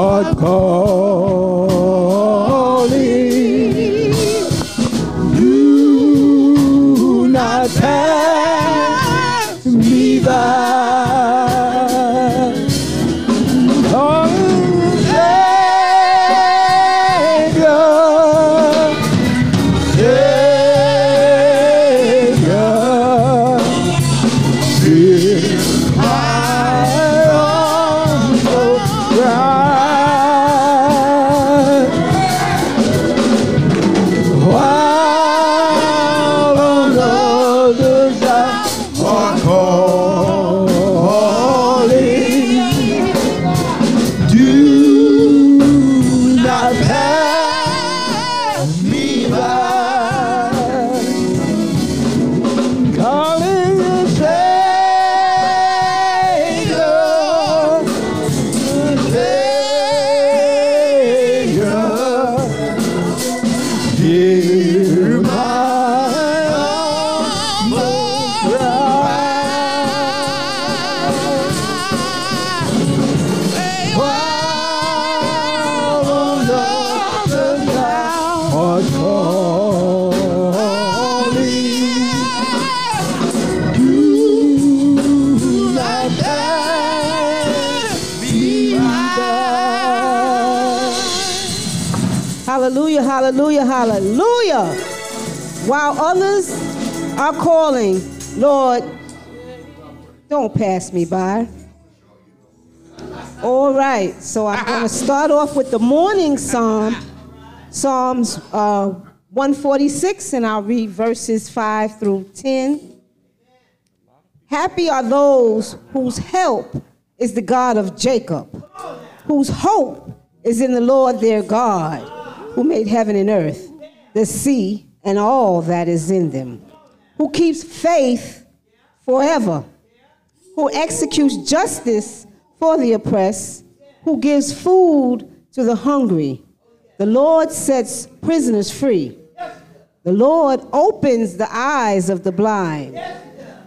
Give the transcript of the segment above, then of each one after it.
heart me by. All right, so I'm going to start off with the morning psalm, Psalms uh, 146, and I'll read verses 5 through 10. Happy are those whose help is the God of Jacob, whose hope is in the Lord their God, who made heaven and earth, the sea, and all that is in them, who keeps faith forever, who executes justice for the oppressed, who gives food to the hungry. The Lord sets prisoners free. The Lord opens the eyes of the blind.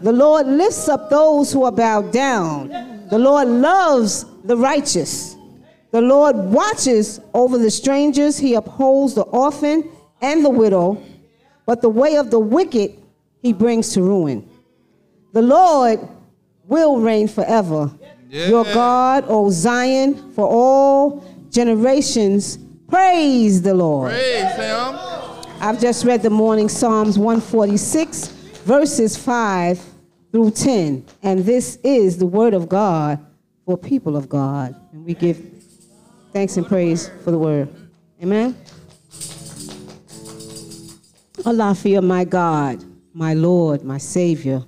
The Lord lifts up those who are bowed down. The Lord loves the righteous. The Lord watches over the strangers. He upholds the orphan and the widow. But the way of the wicked he brings to ruin. The Lord will reign forever. Your God, O Zion, for all generations. Praise the Lord. Praise him. I've just read the morning Psalms 146, verses 5 through 10. And this is the word of God for people of God. And we give thanks and praise for the word. Amen. Allah, fear my God, my Lord, my Savior.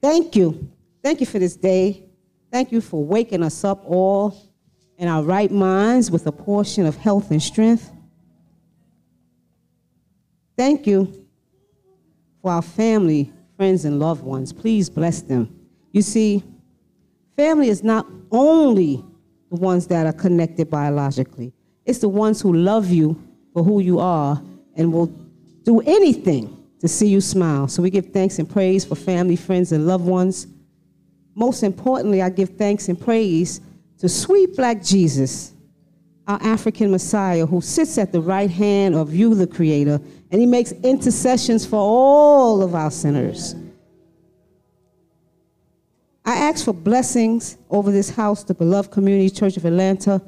Thank you. Thank you for this day. Thank you for waking us up all in our right minds with a portion of health and strength. Thank you for our family, friends, and loved ones. Please bless them. You see, family is not only the ones that are connected biologically, it's the ones who love you for who you are and will do anything to see you smile. So we give thanks and praise for family, friends, and loved ones. Most importantly, I give thanks and praise to sweet black Jesus, our African Messiah, who sits at the right hand of you, the Creator, and he makes intercessions for all of our sinners. I ask for blessings over this house, the beloved Community Church of Atlanta,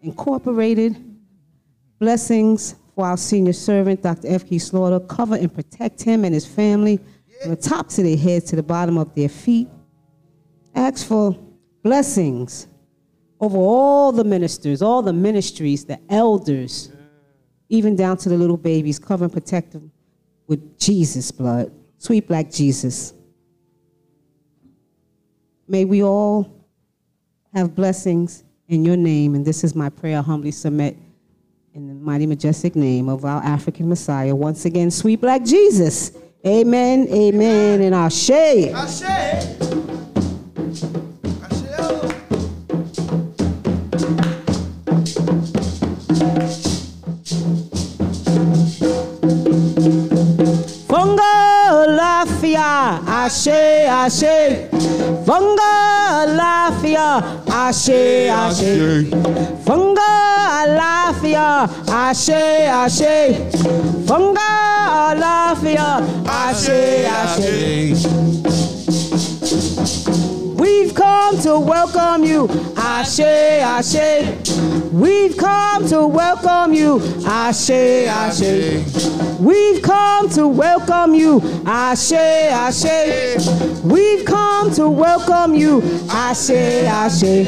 Incorporated. Blessings for our senior servant, Dr. F.K. Slaughter. Cover and protect him and his family from the tops of their heads to the bottom of their feet. Ask for blessings over all the ministers, all the ministries, the elders, even down to the little babies. Cover and protect them with Jesus' blood. Sweet black Jesus. May we all have blessings in your name, and this is my prayer. Humbly submit in the mighty, majestic name of our African Messiah. Once again, sweet black Jesus. Amen, amen, and Ashe. Ashe. Ashe. Lafia, Ashe, Ashe. Funga Alafia, Ashe, Ashe. Funga Alafia, Ashe, Ashe. Funga Alafia, Ashe, Ashe. We've come to welcome you, Ashe, Ashe. We've come to welcome you, Ashe, Ashe. We've come to welcome you, Ashe, Ashe. We've come to welcome you, Ashe, Ashe.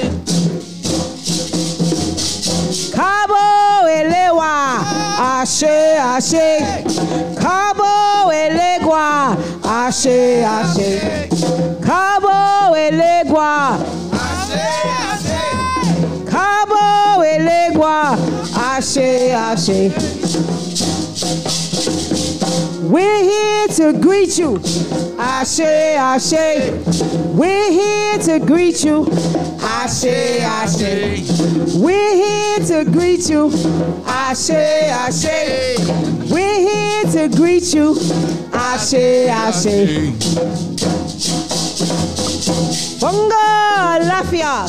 Cabo elewa, Ashe, Ashe. Cabo elegua, Ashe, Ashe. Cabo elegua, kabo elegua, Ashe, Ashe. We're here to greet you, Ashe, Ashe. We're here to greet you, Ashe, Ashe. We're here to greet you, Ashe, Ashe. We're here to greet you, Ashe, Ashe. Funga Lafia,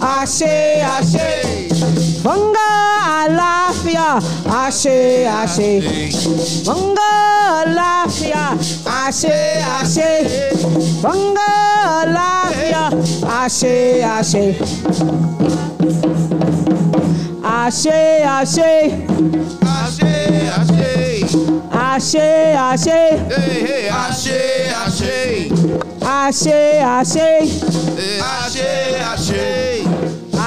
Ashe, Ashe. Funga Lafia, Ashe, Ashe. Funga Lafia, Ashe, Ashe. Funga Lafia, Ashe, Ashe. Ashe, Ashe. Ashe, ashe. Ashe, Ashe. Hey, hey, ashe, ashe. Ashe, Ashe. Ashe, ashe.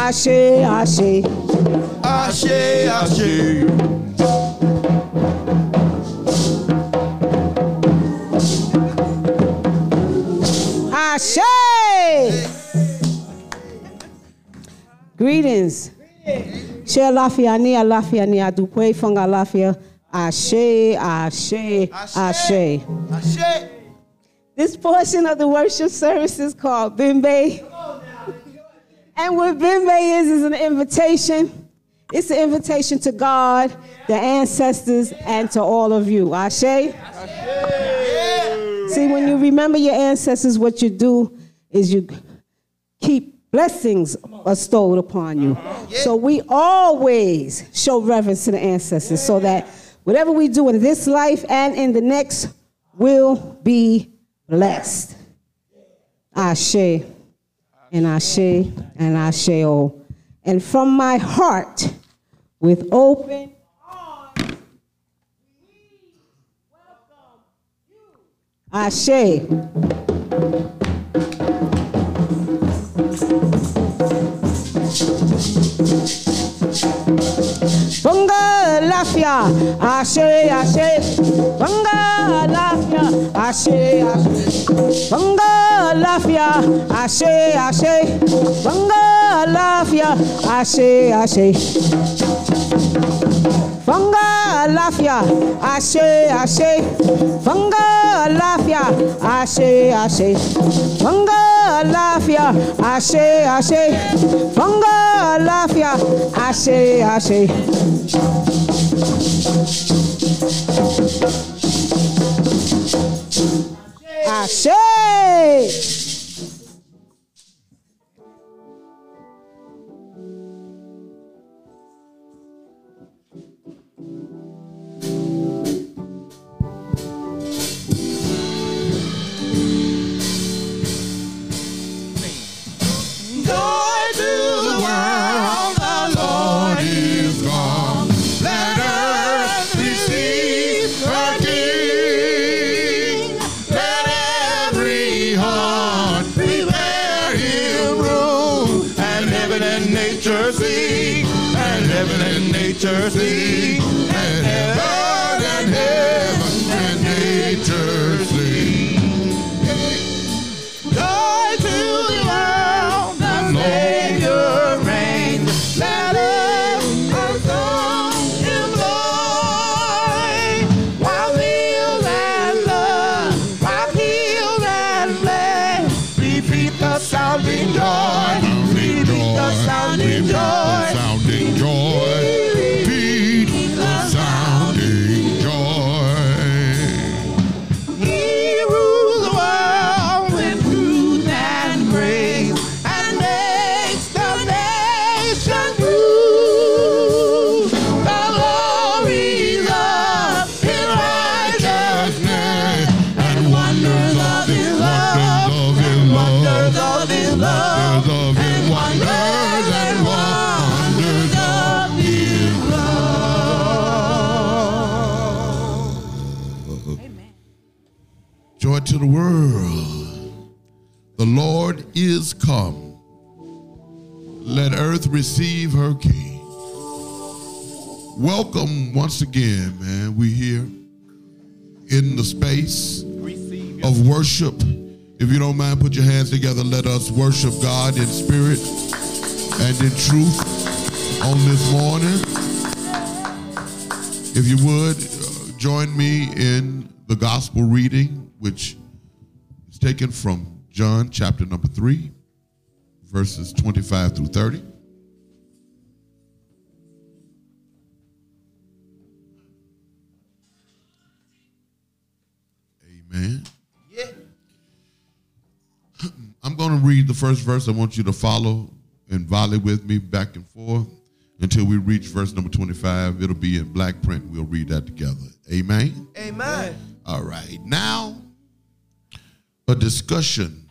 Ashe, Ashe. Ashe, ashe. Ashe. Greetings. Share lafia ni lafia ni adupe funga lafia. Ashe, ashe, ashe. Ashe. This portion of the worship service is called Bimbe. And what Bimbe is, is an invitation. It's an invitation to God, the ancestors, and to all of you. Ashe. See, when you remember your ancestors, what you do is you keep blessings bestowed upon you. Uh-huh. So we always show reverence to the ancestors so that whatever we do in this life and in the next will be blessed. Ashe and Ashe and Ashe. Oh. And from my heart, with open arms, we welcome you. Ashe. Lafia, ashe ashe. Funga lafia, ashe ashe. Funga lafia, ashe ashe. Funga lafia, ashe ashe. Funga lafia, ashe ashe. Funga lafia, ashe ashe. Funga lafia, ashe ashe. Funga lafia, ashe ashe. Müzik us worship God in spirit and in truth on this morning. If you would, uh, join me in the gospel reading, which is taken from John chapter number 3, verses 25 through 30. Amen. I'm going to read the first verse. I want you to follow and volley with me back and forth until we reach verse number 25. It'll be in black print. We'll read that together. Amen. Amen. All right. Now, a discussion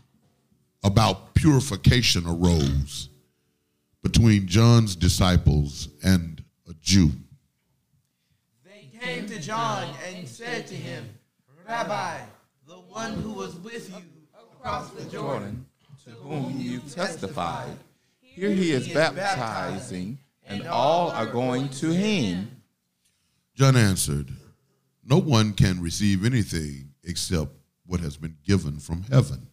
about purification arose between John's disciples and a Jew. They came to John and said to him, Rabbi, the one who was with you across the Jordan, to whom you testified. Here he is baptizing, and all are going to him. John answered, No one can receive anything except what has been given from heaven.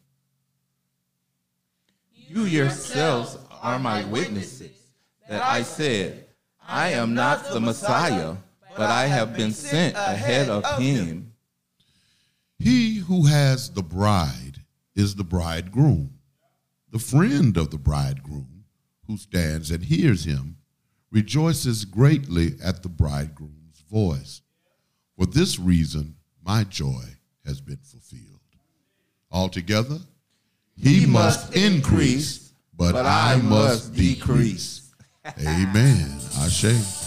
You yourselves are my witnesses that I said, I am not the Messiah, but I have been sent ahead of him. He who has the bride is the bridegroom. The friend of the bridegroom, who stands and hears him, rejoices greatly at the bridegroom's voice. For this reason, my joy has been fulfilled. Altogether, he, must increase, but, I must decrease. Amen. Ashe.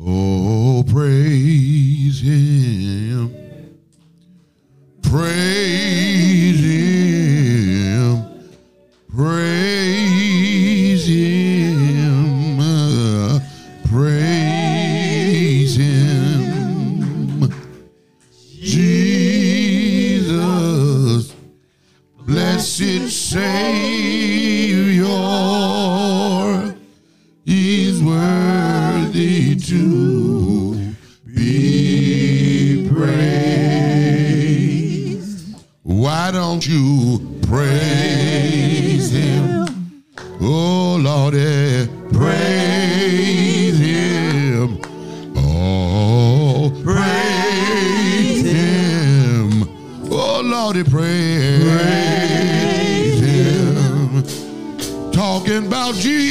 Oh, praise him. Praise him. Praise talking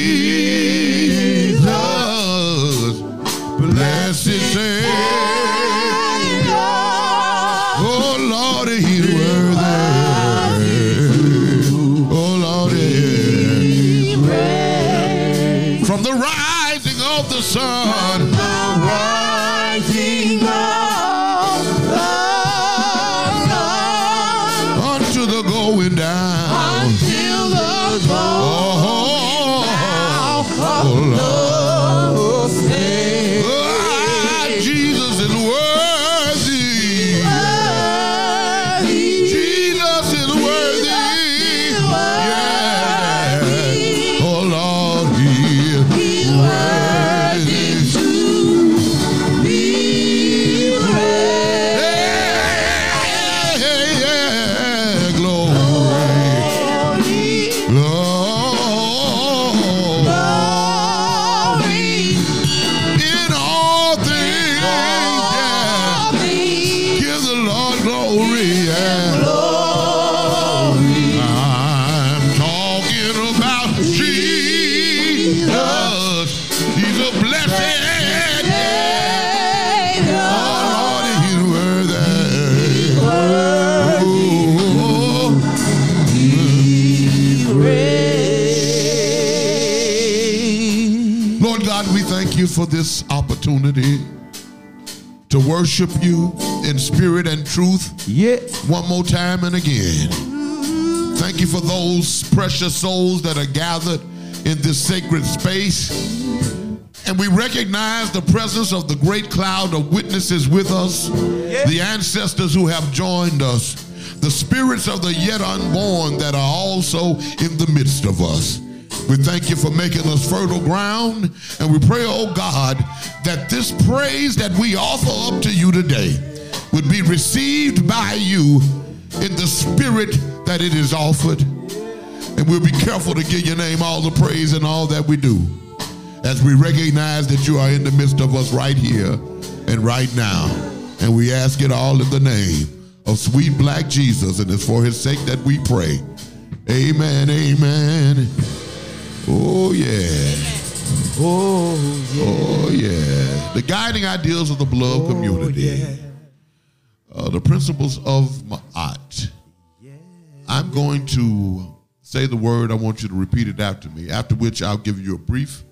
worship you in spirit and truth Yeah. one more time and again. Thank you for those precious souls that are gathered in this sacred space. And we recognize the presence of the great cloud of witnesses with us, the ancestors who have joined us, the spirits of the yet unborn that are also in the midst of us. We thank you for making us fertile ground, and we pray, oh God, that this praise that we offer up to you today would be received by you in the spirit that it is offered. And we'll be careful to give your name all the praise and all that we do as we recognize that you are in the midst of us right here and right now. And we ask it all in the name of sweet black Jesus, and it's for his sake that we pray. Amen, amen. Oh, yeah. Oh, yeah. Oh, yeah. The guiding ideals of the beloved community. Uh, the principles of Ma'at. I'm going to say the word. I want you to repeat it after me, after which I'll give you a brief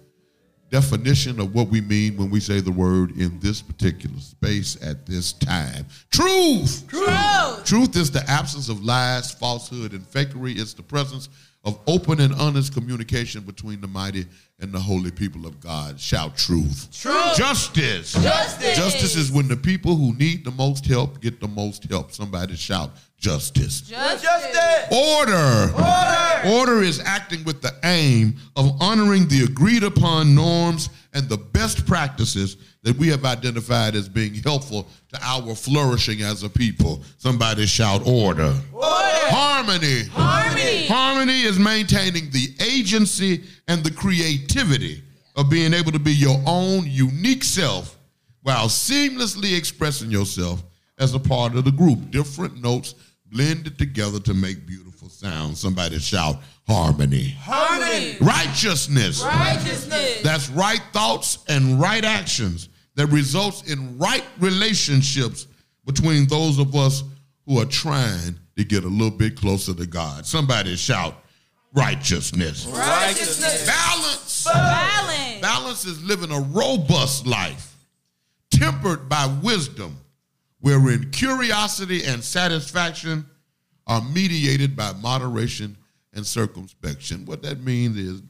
definition of what we mean when we say the word in this particular space at this time. Truth! Truth. Truth is the absence of lies, falsehood, and fakery. It's the presence of open and honest communication between the mighty and the holy people of God. Shout truth. Truth. Justice. Justice. Justice is when the people who need the most help get the most help. Somebody shout justice. Justice. Justice. Order. Order. Order is acting with the aim of honoring the agreed upon norms and the best practices that we have identified as being helpful to our flourishing as a people. Somebody shout order. Order. Harmony. Harmony. Harmony is maintaining the agency and the creativity of being able to be your own unique self while seamlessly expressing yourself as a part of the group. Different notes blended together to make beautiful sounds. Somebody shout harmony. Harmony. Righteousness. Righteousness. That's right thoughts and right actions that results in right relationships between those of us who are trying to get a little bit closer to God. Somebody shout righteousness. Righteousness. Balance. Balance. Balance is living a robust life, tempered by wisdom, wherein curiosity and satisfaction are mediated by moderation and circumspection. What that means is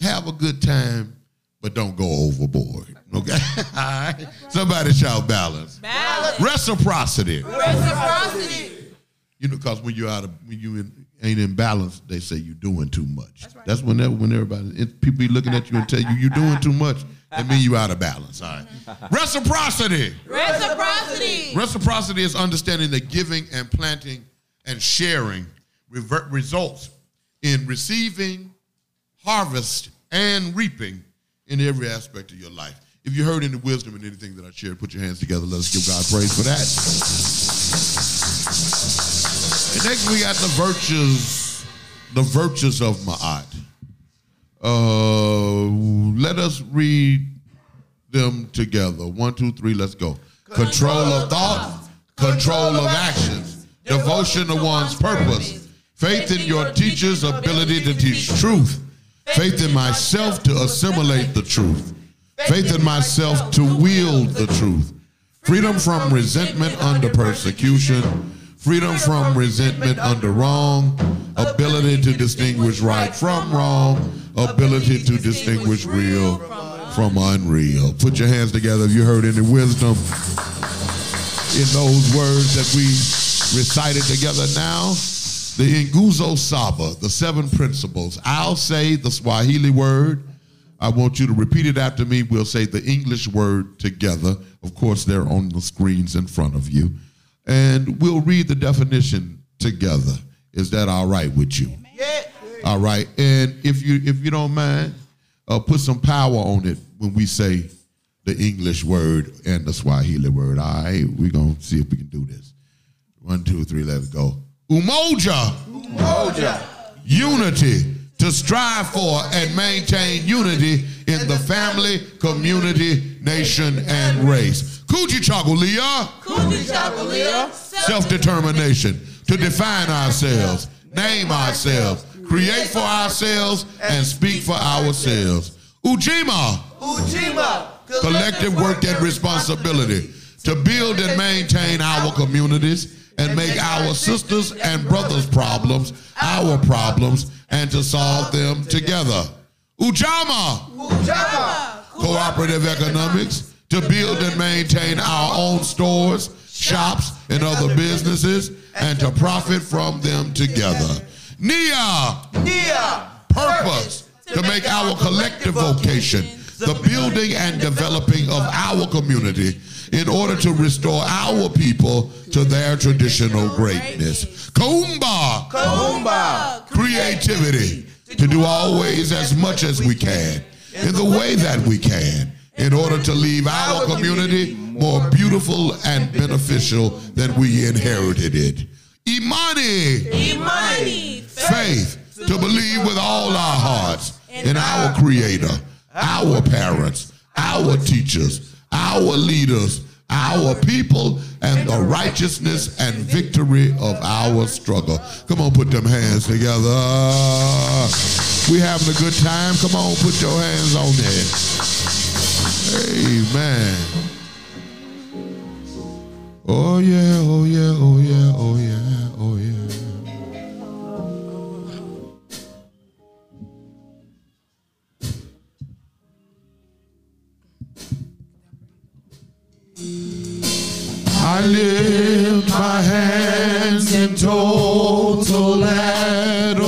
have a good time, but don't go overboard. Okay? All right? Somebody shout balance. Balance. Reciprocity. Reciprocity. You know, because when you're out of when you in, ain't in balance, they say you're doing too much. That's, when that, when everybody it, people be looking at you and tell you you're doing too much. That mean you out of balance. All right. Mm-hmm. Reciprocity. Reciprocity. Reciprocity is understanding that giving and planting and sharing revert results in receiving, harvest, and reaping in every aspect of your life. If you heard any wisdom in anything that I shared, put your hands together. Let us give God praise for that. Next we got the virtues, the virtues of Ma'at. Uh, let us read them together. One, two, three, let's go. Control of thought, control of actions, devotion to one's purpose, faith in your teacher's ability to teach truth, faith in myself to assimilate the truth, faith in myself to wield the truth, freedom from resentment under persecution, freedom from resentment under wrong, ability to distinguish right from wrong, ability to distinguish real from unreal. Put your hands together if you heard any wisdom in those words that we recited together now. The Nguzo Saba, the seven principles. I'll say the Swahili word. I want you to repeat it after me. We'll say the English word together. Of course, they're on the screens in front of you. And we'll read the definition together. Is that all right with you? Yeah. All right. And if you if you don't mind, uh, put some power on it when we say the English word and the Swahili word. All right. We're gonna see if we can do this. One, two, three, let's go. Umoja. Moja. Unity. To strive for and maintain unity in the family, community, nation, and race. Kujichagulia. Kujichagulia. self-determination to define ourselves, name ourselves, create for ourselves, and speak for ourselves. Ujima, Ujima. collective work and responsibility to build and maintain our communities and make our sisters and brothers' problems our problems and to solve them together. Ujamaa, Ujamaa. cooperative economics, to build and maintain our own stores, shops, and other businesses and to profit from them together. Nia, Nia. purpose to make our collective vocation the building and developing of our community in order to restore our people to their traditional greatness. Kuumba, Kuumba. creativity to do always as much as we can in the way that we can in order to leave our community more beautiful and beneficial than we inherited it. Imani, Imani. faith to believe with all our hearts in our Creator, our parents, our teachers, our leaders, our people, and the righteousness and victory of our struggle. Come on, put them hands together. We having a good time. Come on, put your hands on there. Amen. Oh yeah, oh yeah, oh yeah, oh yeah, oh yeah. I lift my hands in total adoration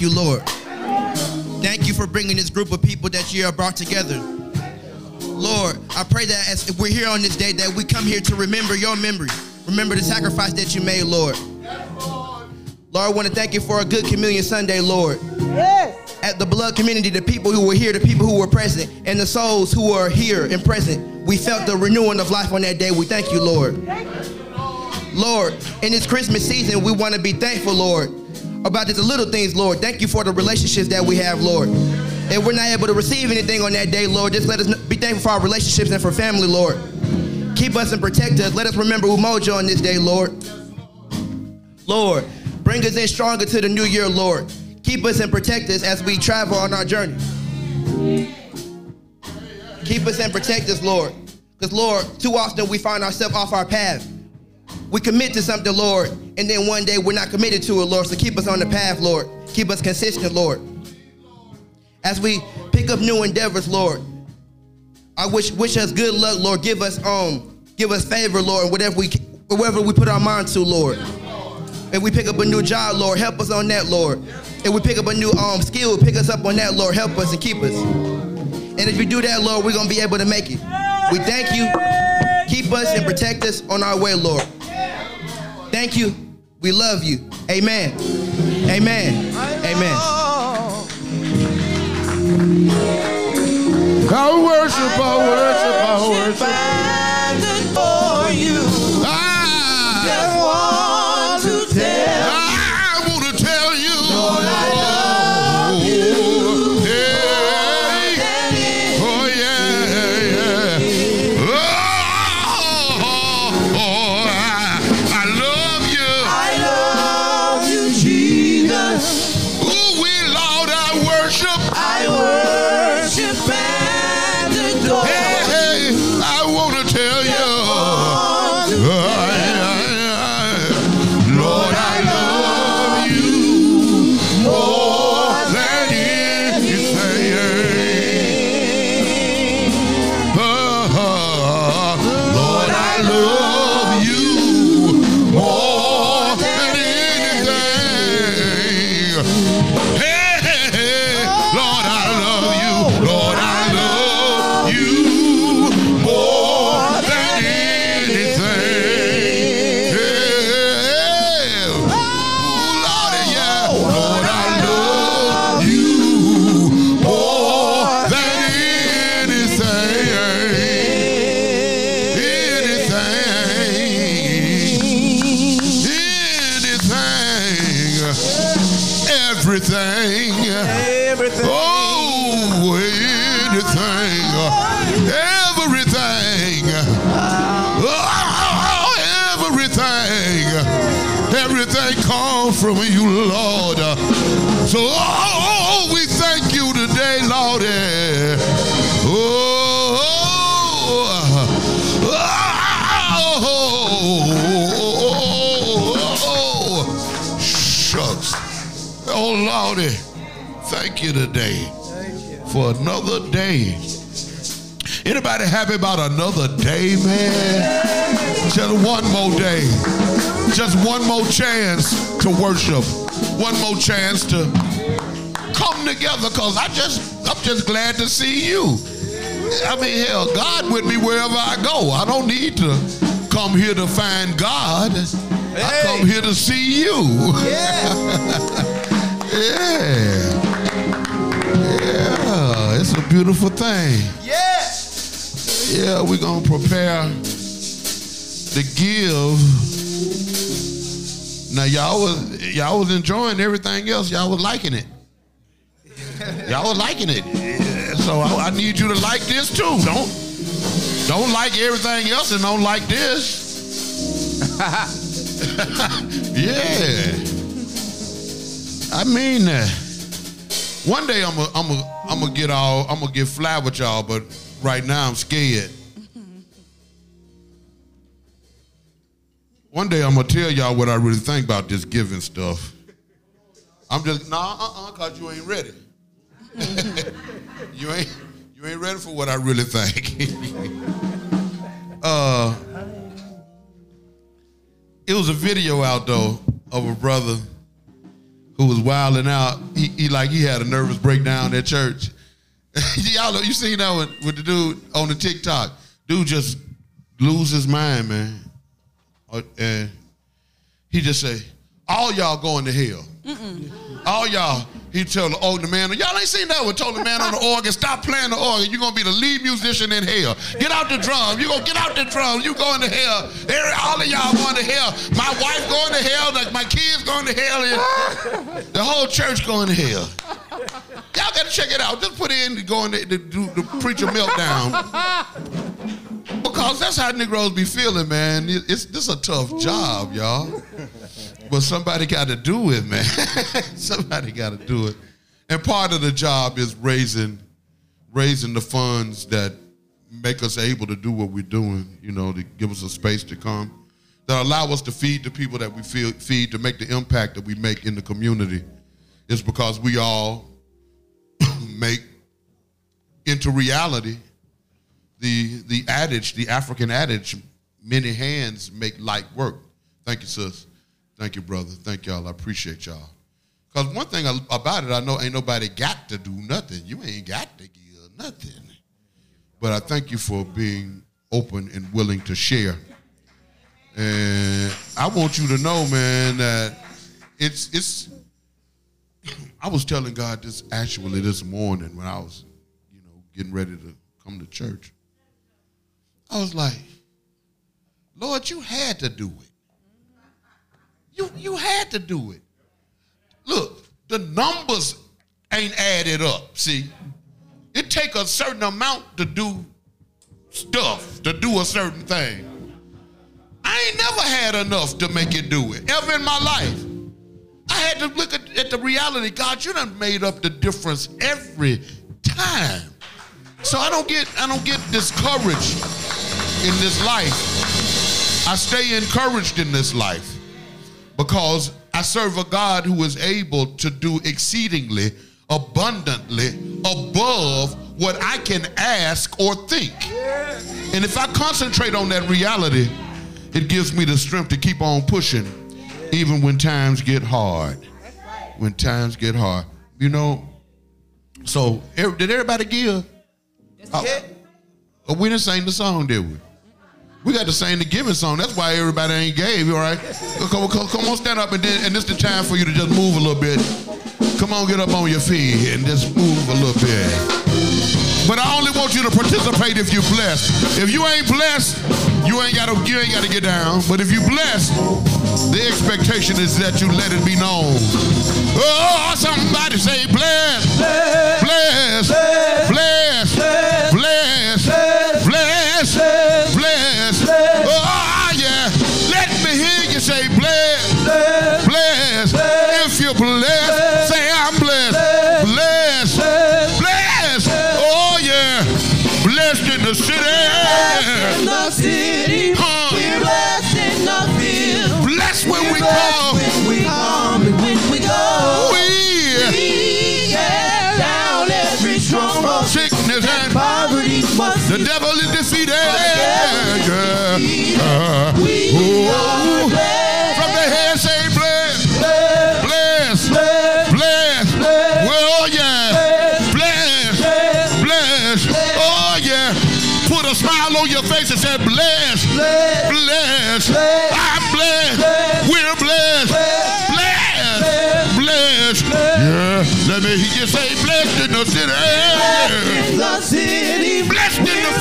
thank you, Lord. Thank you for bringing this group of people that you have brought together. Lord, I pray that as we're here on this day, that we come here to remember your memory. Remember the sacrifice that you made, Lord. Lord, I want to thank you for a good communion Sunday, Lord. Yes. At the beloved community, the people who were here, the people who were present, and the souls who were here and present, we felt the renewing of life on that day. We thank you, Lord. Lord, in this Christmas season, we want to be thankful, Lord. About the little things, Lord. Thank you for the relationships that we have, Lord. If we're not able to receive anything on that day, Lord, just let us be thankful for our relationships and for family, Lord. Keep us and protect us. Let us remember Umoja on this day, Lord. Lord, bring us in stronger to the new year, Lord. Keep us and protect us as we travel on our journey. Keep us and protect us, Lord. Because, Lord, too often we find ourselves off our path. We commit to something, Lord, and then one day we're not committed to it, Lord. So keep us on the path, Lord. Keep us consistent, Lord. As we pick up new endeavors, Lord, I wish wish us good luck, Lord. Give us um, give us favor, Lord, whatever we wherever we put our mind to, Lord. If we pick up a new job, Lord, help us on that, Lord. If we pick up a new um skill, pick us up on that, Lord. Help us and keep us. And if you do that, Lord, we're gonna be able to make it. We thank you. Keep us and protect us on our way, Lord. Thank you. We love you. Amen. Amen. Amen. I worship, I worship, I worship. Thank you today for another day. Anybody happy about another day, man? Just one more day. Just one more chance to worship. One more chance to come together because I just I'm just glad to see you. I mean, hell, God with me wherever I go. I don't need to come here to find God. I come here to see you. Yeah. Yeah, it's a beautiful thing. Yeah. Yeah, we're gonna prepare to give. Now y'all was y'all was enjoying everything else. Y'all was liking it. Y'all was liking it. So I, I need you to like this too. Don't don't like everything else and don't like this. yeah. I mean that. One day I'm gonna I'm gonna I'm gonna get all I'm gonna get fly with y'all, but right now I'm scared. One day I'm gonna tell y'all what I really think about this giving stuff. I'm just nah uh uh cause you ain't ready. you ain't you ain't ready for what I really think. uh it was a video out though of a brother who was wilding out. He, he like he had a nervous breakdown at church. Y'all know you seen that one with the dude on the TikTok. Dude just lose his mind, man. Uh, And he just say, all y'all going to hell. All y'all, He told the older man, y'all ain't seen that one. Told the man on the organ, stop playing the organ. You're gonna be the lead musician in hell. Get out the drum. You gonna get out the drum. You going to hell. Every- All of y'all going to hell. My wife going to hell. Like my kids going to hell. The whole church going to hell. Y'all gotta check it out. Just put in the going to, to do the preacher meltdown. Because that's how Negroes be feeling, man. It- It's this a tough job, y'all. But somebody got to do it, man. somebody got to do it. And part of the job is raising raising the funds that make us able to do what we're doing, you know, to give us a space to come, that allow us to feed the people that we feel, feed, to make the impact that we make in the community. It's because we all make into reality the the adage, the African adage, many hands make light work. Thank you, sis. Thank you, brother. Thank y'all. I appreciate y'all. Because one thing about it, I know ain't nobody got to do nothing. You ain't got to give nothing. But I thank you for being open and willing to share. And I want you to know, man, that it's it's. I was telling God this actually this morning when I was, you know, getting ready to come to church. I was like, Lord, you had to do it. You you had to do it. Look, the numbers ain't added up. See, it take a certain amount to do stuff, to do a certain thing. I ain't never had enough to make it do it, ever in my life. I had to look at, at the reality, God, you done made up the difference every time. So I don't get I don't get discouraged in this life. I stay encouraged in this life because I serve a God who is able to do exceedingly abundantly above what I can ask or think. And if I concentrate on that reality, it gives me the strength to keep on pushing even when times get hard. When times get hard. You know, so er- did everybody give? Oh, oh, we didn't sing the song, did we? We got to sing the giving song. That's why everybody ain't gave, all right? Come, come, come on, stand up, and then, and this the time for you to just move a little bit. Come on, get up on your feet and just move a little bit. But I only want you to participate if you're blessed. If you ain't blessed, you ain't gotta you ain't gotta get down. But if you blessed, the expectation is that you let it be known. Oh, somebody say blessed, bless, bless, bless,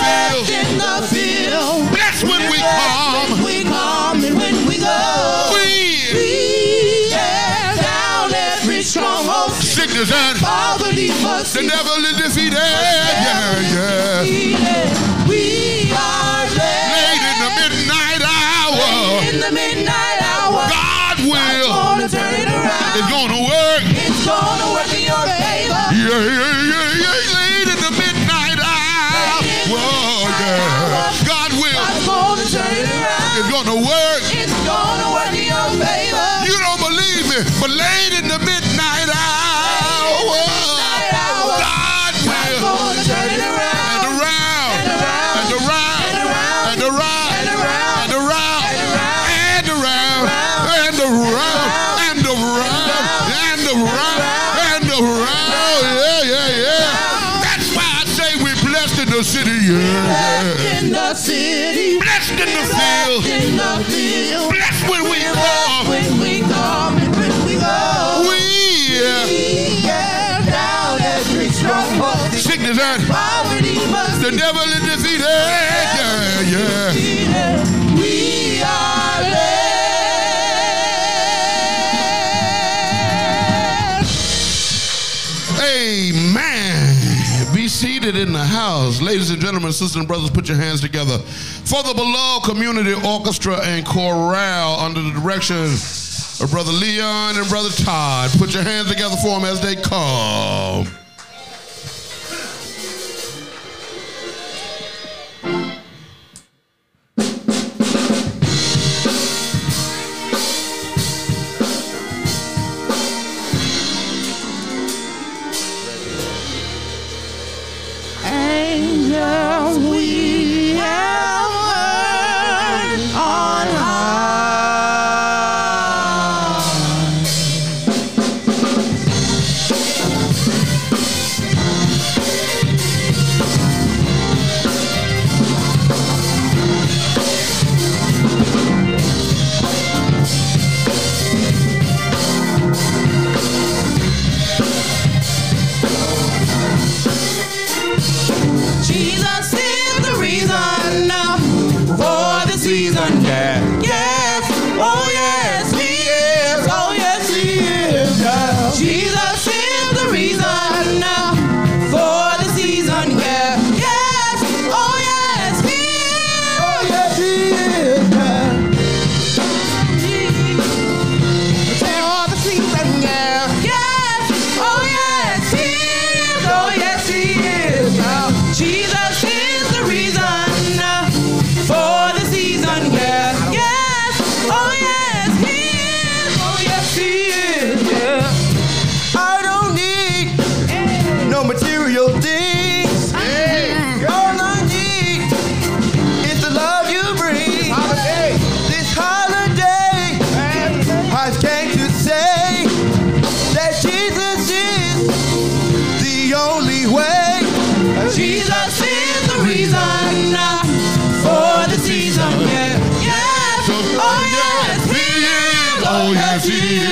the in the field. Blessed when we come. When we come and when we go. We We down every stronghold. sickness and Poverty the devil is defeated. and sisters and brothers, put your hands together for the beloved community orchestra and chorale under the direction of Brother Leon and Brother Todd. Put your hands together for them as they come.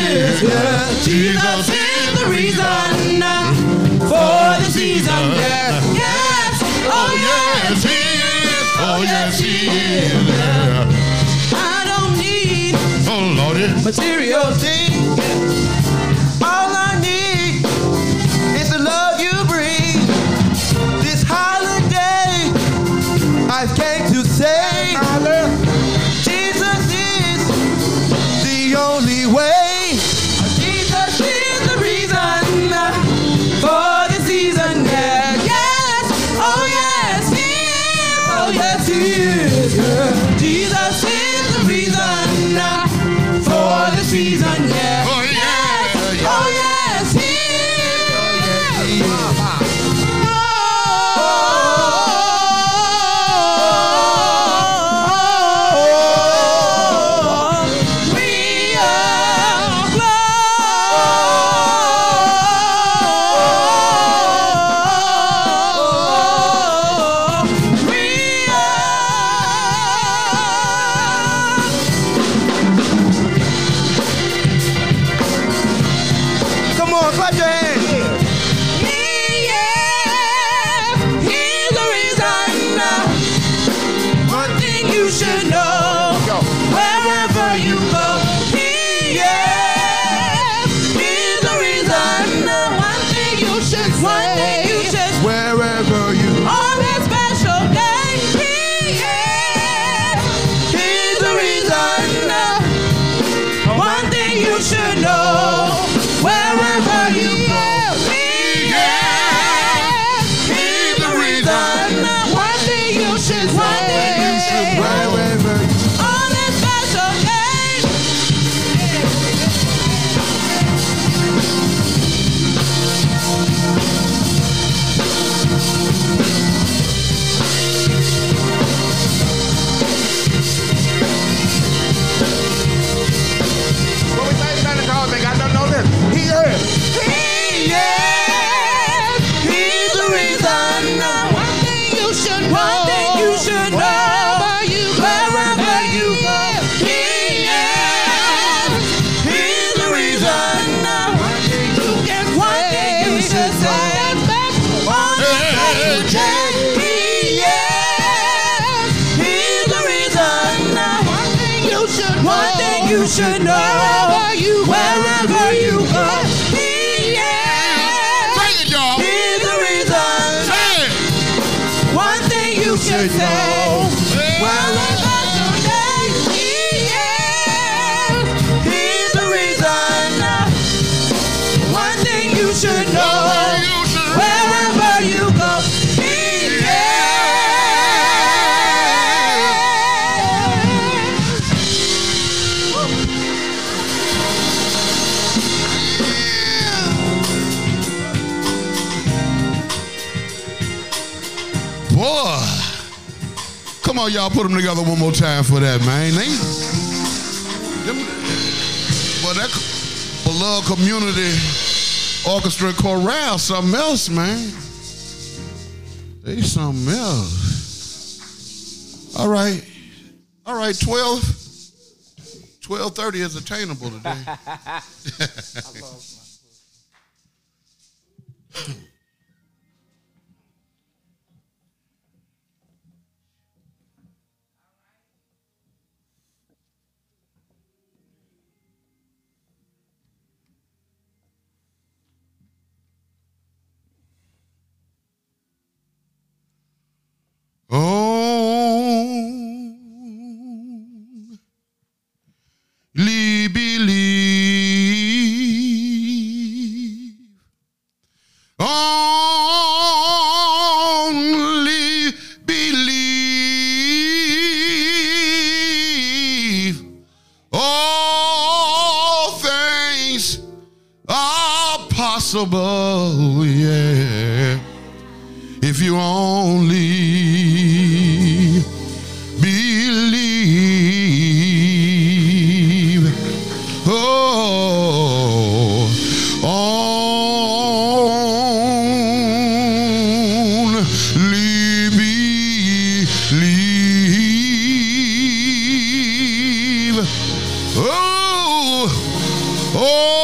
Jesus. Jesus is the reason uh, for the season. Yes, yes, oh, oh yes, He is. Oh, oh yes, He is. I don't need oh, material things. Put them together one more time for that, man. They, them, well, that beloved community orchestra chorale, something else, man. They something else. All right. All right, 12. 1230 is attainable today. Oh, oh,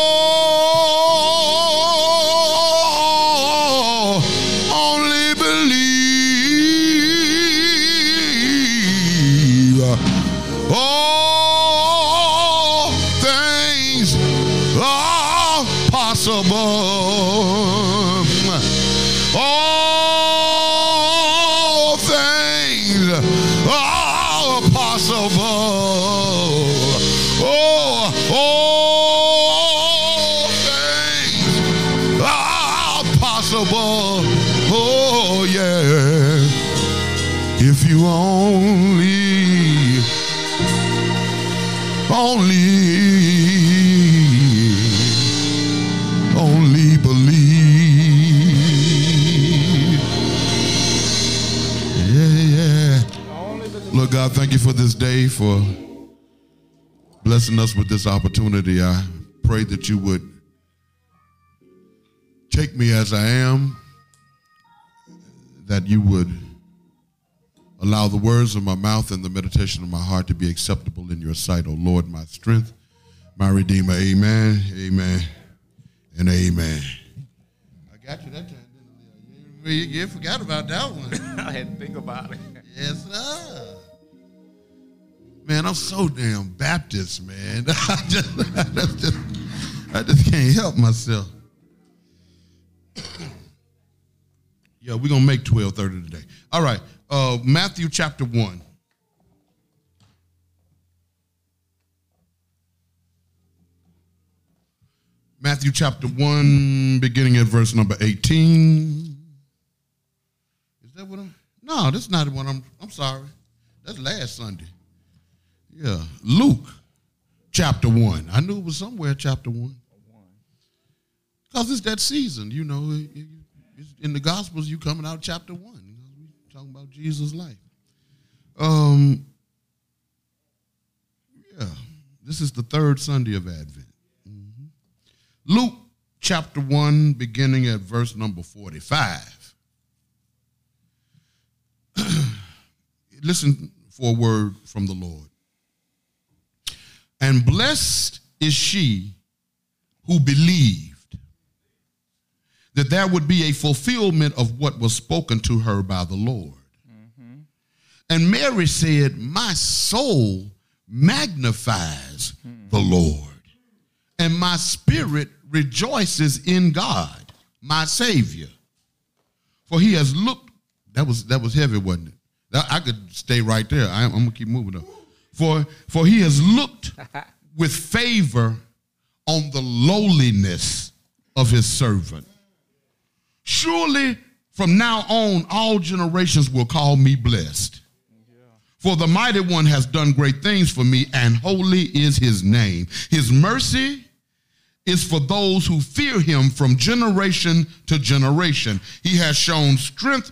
for for blessing us with this opportunity. I pray that you would take me as I am, that you would allow the words of my mouth and the meditation of my heart to be acceptable in your sight, O Lord, my strength, my redeemer. Amen, amen, and amen. I got you that time, didn't I? You, you forgot about that one. I had to think about it. Yes, sir. Man, I'm so damn Baptist, man. I just, I just, I just can't help myself. yeah, we're gonna make 12:30 today. All right. Uh, Matthew chapter 1. Matthew chapter 1, beginning at verse number 18. Is that what I'm? No, that's not what I'm. I'm sorry. That's last Sunday. Yeah, Luke, chapter one. I knew it was somewhere chapter one. Because it's that season, you know. in the Gospels, you coming out chapter one. You know, we talking about Jesus' life. Um. Yeah, this is the third Sunday of Advent. Mhm. Luke chapter one, beginning at verse number forty-five. listen for a word from the Lord. And blessed is she who believed that there would be a fulfillment of what was spoken to her by the Lord. Mm-hmm. And Mary said, My soul magnifies hmm. the Lord, and my spirit rejoices in God, my Savior. For he has looked, that was that was heavy, wasn't it? I could stay right there. I, am gonna keep moving though. For for he has looked with favor on the lowliness of his servant. Surely from now on, all generations will call me blessed. For the mighty one has done great things for me, and holy is his name. His mercy is for those who fear him from generation to generation. He has shown strength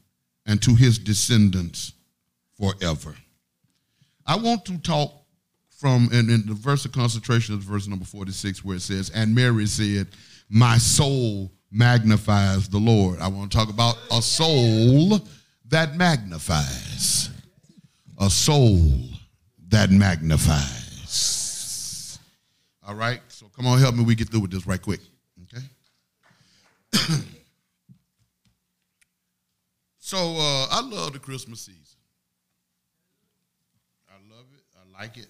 and to his descendants forever. I want to talk from, and in the verse of concentration is verse number 46, where it says, And Mary said, My soul magnifies the Lord. I want to talk about a soul that magnifies. A soul that magnifies. All right, so come on, help me. We get through with this right quick. Okay. so uh, I love the Christmas season. I love it. I like it.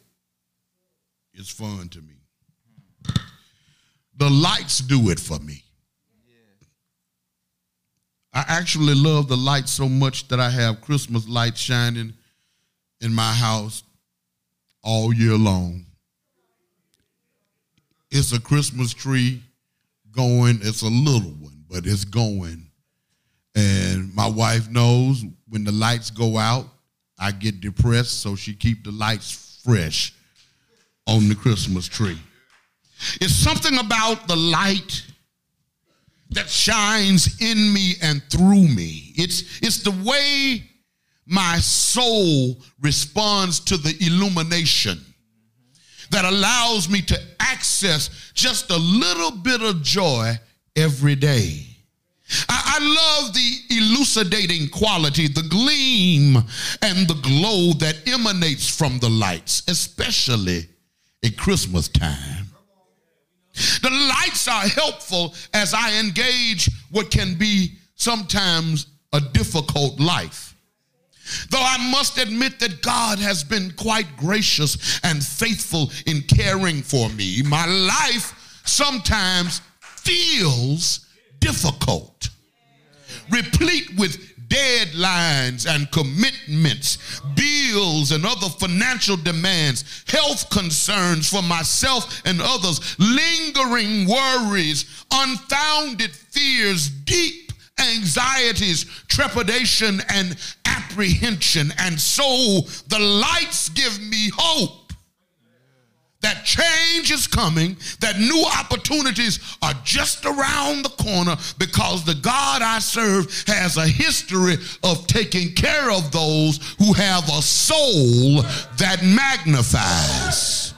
It's fun to me. The lights do it for me. I actually love the lights so much that I have Christmas lights shining in my house all year long. It's a Christmas tree going. It's a little one, but it's going. And my wife knows when the lights go out, I get depressed, so she keep the lights fresh on the Christmas tree. It's something about the light that shines in me and through me. It's, it's the way my soul responds to the illumination that allows me to access just a little bit of joy every day. I, I love the elucidating quality, the gleam and the glow that emanates from the lights, especially at Christmas time. The lights are helpful as I engage what can be sometimes a difficult life. Though I must admit that God has been quite gracious and faithful in caring for me, my life sometimes feels difficult, replete with deadlines and commitments, bills and other financial demands, health concerns for myself and others, lingering worries, unfounded fears, deep anxieties, trepidation, and apprehension. And so the lights give me hope that change is coming, that new opportunities are just around the corner because the God I serve has a history of taking care of those who have a soul that magnifies.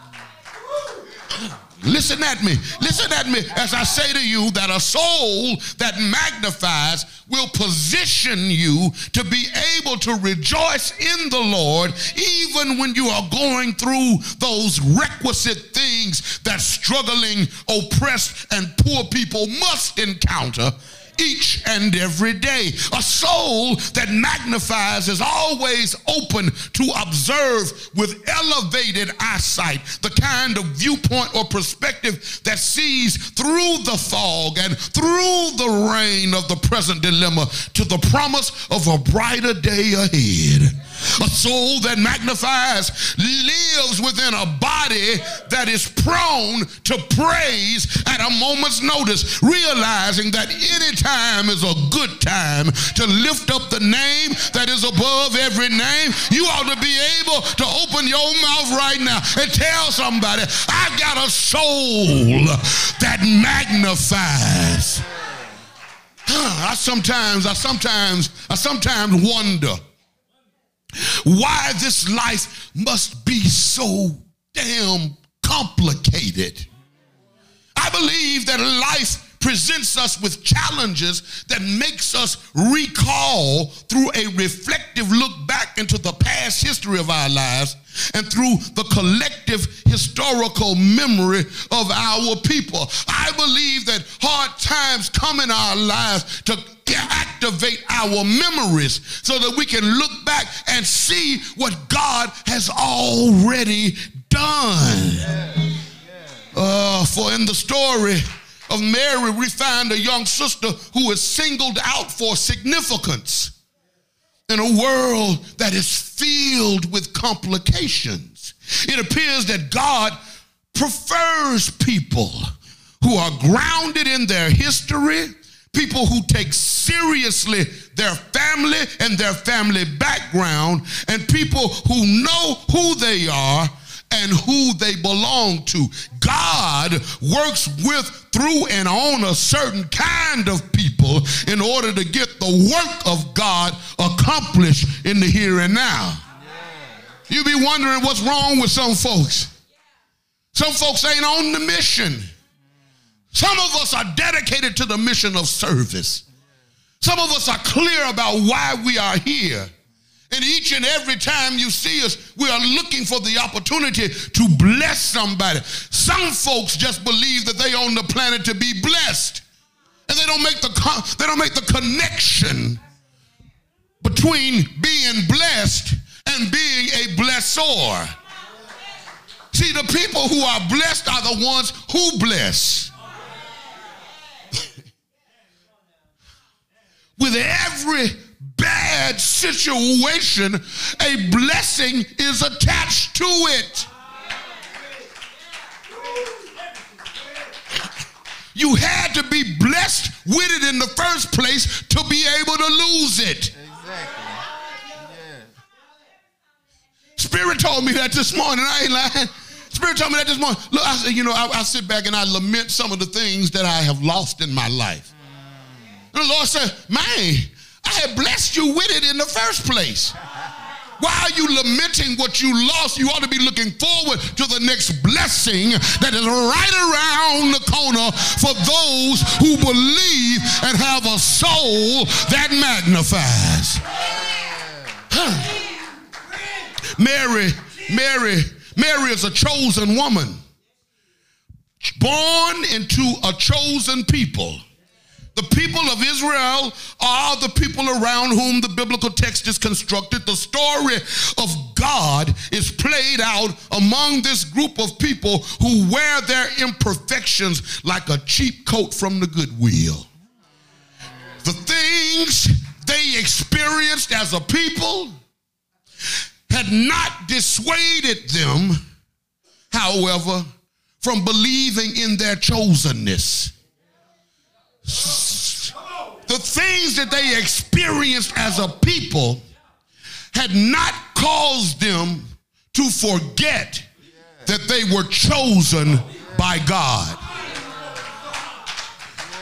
Listen at me. Listen at me as I say to you that a soul that magnifies will position you to be able to rejoice in the Lord even when you are going through those requisite things that struggling, oppressed, and poor people must encounter each and every day. A soul that magnifies is always open to observe with elevated eyesight, the kind of viewpoint or perspective that sees through the fog and through the rain of the present dilemma to the promise of a brighter day ahead. A soul that magnifies lives within a body that is prone to praise at a moment's notice, realizing that any time is a good time to lift up the name that is above every name. You ought to be able to open your mouth right now and tell somebody, I've got a soul that magnifies. I sometimes, I sometimes, I sometimes wonder why this life must be so damn complicated. I believe that life presents us with challenges that makes us recall through a reflective look back into the past history of our lives and through the collective historical memory of our people. I believe that hard times come in our lives to activate our memories so that we can look back and see what God has already done. Uh, for in the story of Mary, we find a young sister who is singled out for significance in a world that is filled with complications. It appears that God prefers people who are grounded in their history, people who take seriously their family and their family background, and people who know who they are and who they belong to. God works with, through, and on a certain kind of people in order to get the work of God accomplished in the here and now. You be wondering what's wrong with some folks. Some folks ain't on the mission. Some of us are dedicated to the mission of service. Some of us are clear about why we are here. And each and every time you see us, we are looking for the opportunity to bless somebody. Some folks just believe that they own the planet to be blessed. And they don't make the con- they don't make the connection between being blessed and being a blessor. See, the people who are blessed are the ones who bless. With every bad situation, a blessing is attached to it. You had to be blessed with it in the first place to be able to lose it. Exactly. Spirit told me that this morning. I ain't lying. Spirit told me that this morning. Look, I you know, I, I sit back and I lament some of the things that I have lost in my life. And the Lord said, man, I had blessed you with it in the first place. Why are you lamenting what you lost? You ought to be looking forward to the next blessing that is right around the corner for those who believe and have a soul that magnifies. Mary, Mary, Mary is a chosen woman, born into a chosen people. The people of Israel are the people around whom the biblical text is constructed. The story of God is played out among this group of people who wear their imperfections like a cheap coat from the Goodwill. The things they experienced as a people had not dissuaded them, however, from believing in their chosenness. The things that they experienced as a people had not caused them to forget that they were chosen by God.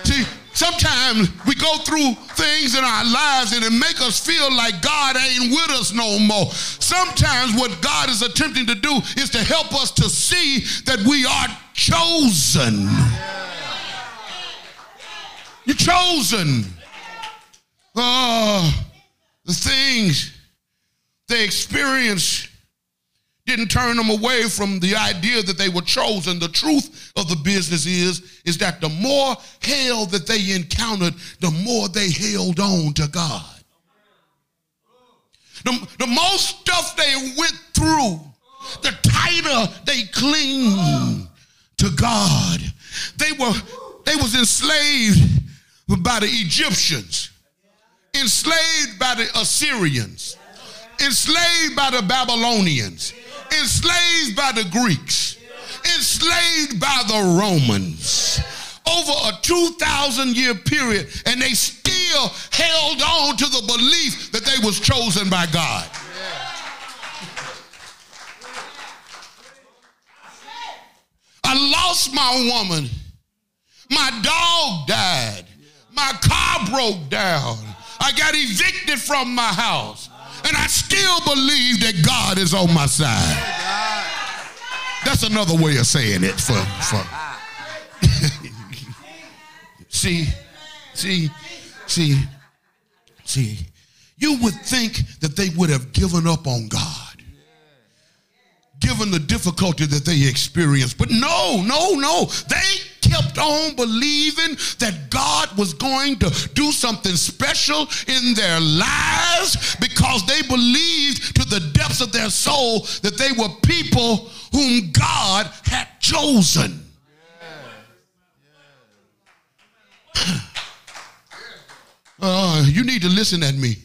See, sometimes we go through things in our lives and it make us feel like God ain't with us no more. Sometimes what God is attempting to do is to help us to see that we are chosen. You're chosen. Oh, the things they experienced didn't turn them away from the idea that they were chosen. The truth of the business is, is that the more hell that they encountered, the more they held on to God. The, the more stuff they went through, the tighter they clinged to God. They were they was enslaved by the Egyptians, enslaved by the Assyrians, enslaved by the Babylonians, enslaved by the Greeks, enslaved by the Romans over a 2,000 year period, and they still held on to the belief that they was chosen by God. I lost my woman. My dog died. My car broke down. I got evicted from my house. And I still believe that God is on my side. That's another way of saying it for, for see, see, see, see. You would think that they would have given up on God, given the difficulty that they experienced. But no, no, no. They kept on believing that God was going to do something special in their lives because they believed to the depths of their soul that they were people whom God had chosen. Uh, you need to listen at me.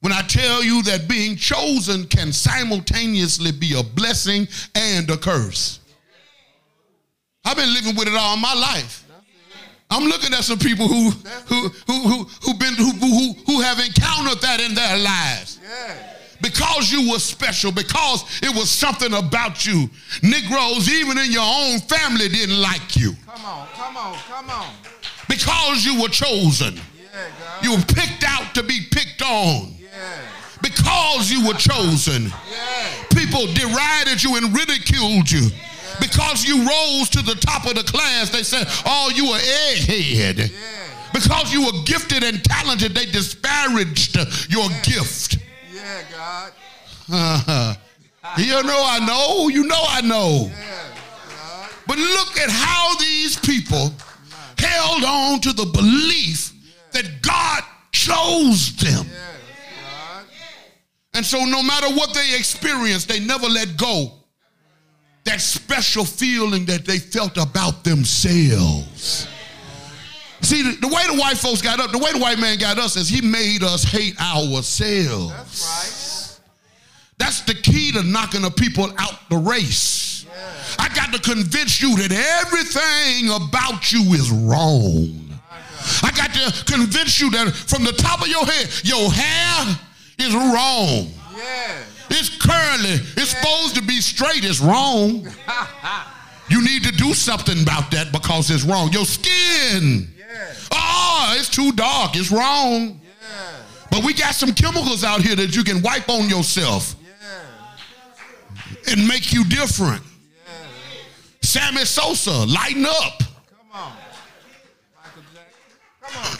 When I tell you that being chosen can simultaneously be a blessing and a curse. I've been living with it all my life. I'm looking at some people who who who who who been who who, who have encountered that in their lives. Because you were special, because it was something about you. Negroes, even in your own family, didn't like you. Come on, come on, come on. Because you were chosen. Yeah, God. You were picked out to be picked on. Yeah, Because you were chosen. yeah. People derided you and ridiculed you. Because you rose to the top of the class, they said, Oh, you were egghead. Because you were gifted and talented, they disparaged your gift. Yeah, God. Uh-huh. You know, I know. You know, I know. Yeah, But look at how these people held on to the belief that God chose them. And so, no matter what they experienced, they never let go. That special feeling that they felt about themselves. See, the, the way the white folks got up, the way the white man got us is he made us hate ourselves. That's right. That's the key to knocking the people out the race. I got to convince you that everything about you is wrong. I got to convince you that from the top of your head, your hair is wrong. Yeah. It's curly. It's supposed to be straight. It's wrong. You need to do something about that because it's wrong. Your skin. Yeah. Oh, it's too dark. It's wrong. Yeah. But we got some chemicals out here that you can wipe on yourself Yeah. and make you different. Yeah. Sammy Sosa, lighten up. Come on. Michael Jackson. Come on.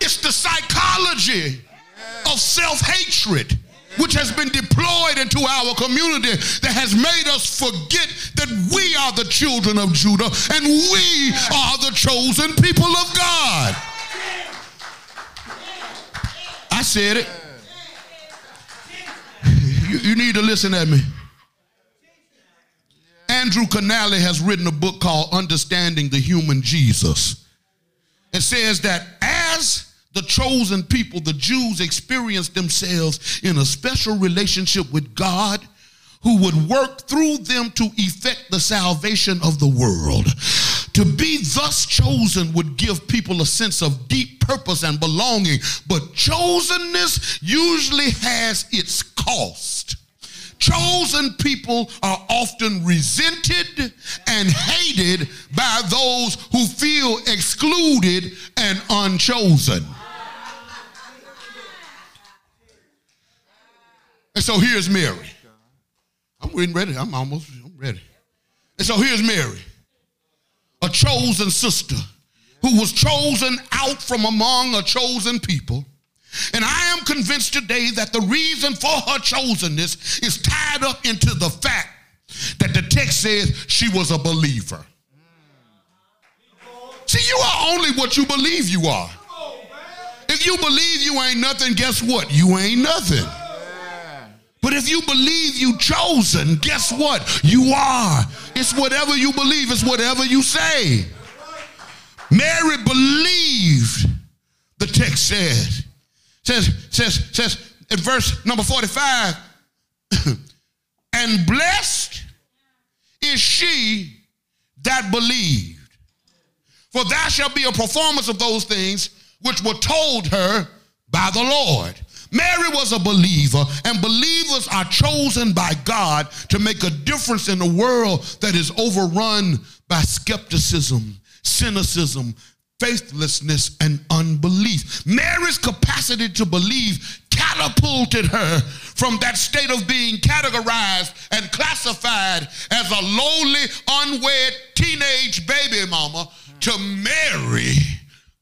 It's the psychology of self hatred, which has been deployed into our community that has made us forget that we are the children of Judah and we are the chosen people of God. I said it. You, you need to listen at me. Andrew Canale has written a book called Understanding the Human Jesus. It says that as the chosen people, the Jews experienced themselves in a special relationship with God who would work through them to effect the salvation of the world. To be thus chosen would give people a sense of deep purpose and belonging, but chosenness usually has its cost. Chosen people are often resented and hated by those who feel excluded and unchosen. And so here's Mary. I'm getting ready. I'm almost I'm ready. And so here's Mary, a chosen sister who was chosen out from among a chosen people. And I am convinced today that the reason for her chosenness is tied up into the fact that the text says she was a believer. See, you are only what you believe you are. If you believe you ain't nothing, guess what? You ain't nothing. But if you believe you chosen, guess what? You are. It's whatever you believe, it's whatever you say. Mary believed, the text says. Says, says, says in verse number 45, and blessed is she that believed. For there shall be a performance of those things which were told her by the Lord. Mary was a believer, and believers are chosen by God to make a difference in a world that is overrun by skepticism, cynicism, faithlessness, and unbelief. Mary's capacity to believe catapulted her from that state of being categorized and classified as a lowly, unwed teenage baby mama to Mary,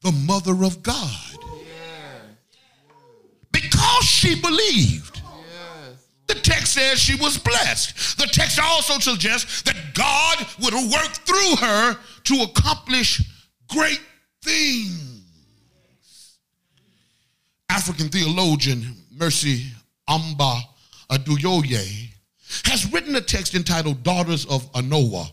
the mother of God. Because she believed. The text says she was blessed. The text also suggests that God would work through her to accomplish great things. African theologian Mercy Amba Oduyoye has written a text entitled Daughters of Anowa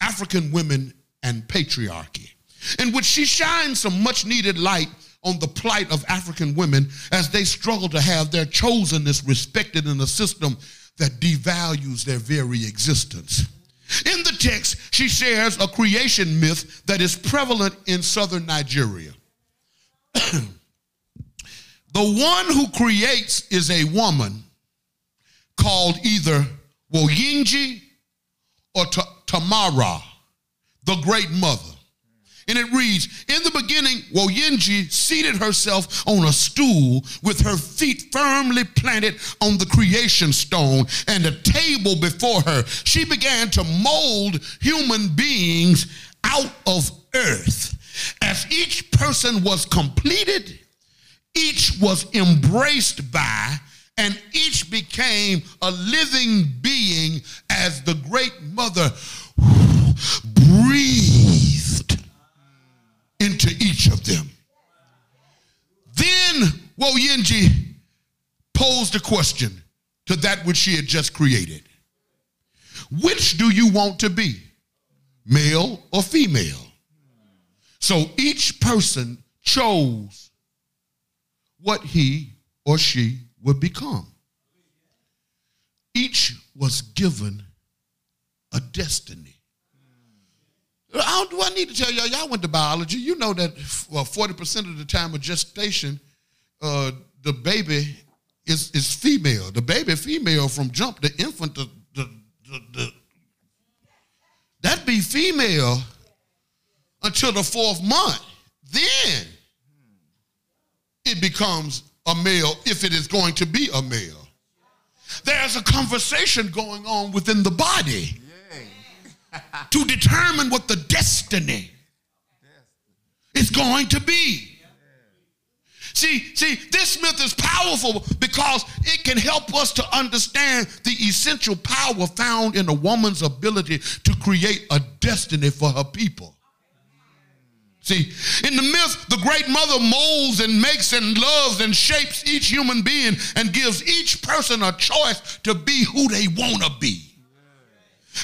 African Women and Patriarchy, in which she shines some much needed light on the plight of African women as they struggle to have their chosenness respected in a system that devalues their very existence. In the text, she shares a creation myth that is prevalent in southern Nigeria. the one who creates is a woman called either Woyengi or Ta- Tamara, the great mother. And it reads, in the beginning, Woyengi seated herself on a stool with her feet firmly planted on the creation stone and a table before her. She began to mold human beings out of earth. As each person was completed, each was embraced by, and each became a living being as the great mother breathed into each of them. Then Woyengi posed a question to that which she had just created. Which do you want to be, male or female? So each person chose what he or she would become. Each was given a destiny. I do I need to tell y'all? Y'all went to biology. You know that well, 40% of the time of gestation, uh, the baby is, is female. The baby female from jump, the infant, the, the, the, the that be female until the fourth month. Then it becomes a male if it is going to be a male. There's a conversation going on within the body to determine what the destiny is going to be. See, see, this myth is powerful because it can help us to understand the essential power found in a woman's ability to create a destiny for her people. See, in the myth, the great mother molds and makes and loves and shapes each human being and gives each person a choice to be who they want to be.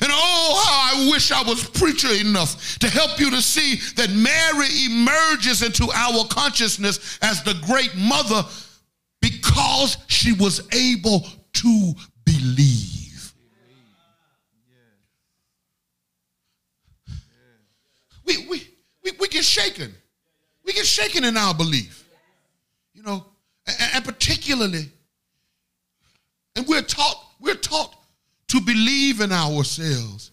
And oh, how I wish I was preacher enough to help you to see that Mary emerges into our consciousness as the great mother because she was able to believe. We, we, we, we get shaken. We get shaken in our belief. You know, and, and particularly, and we're taught, we're taught to believe in ourselves.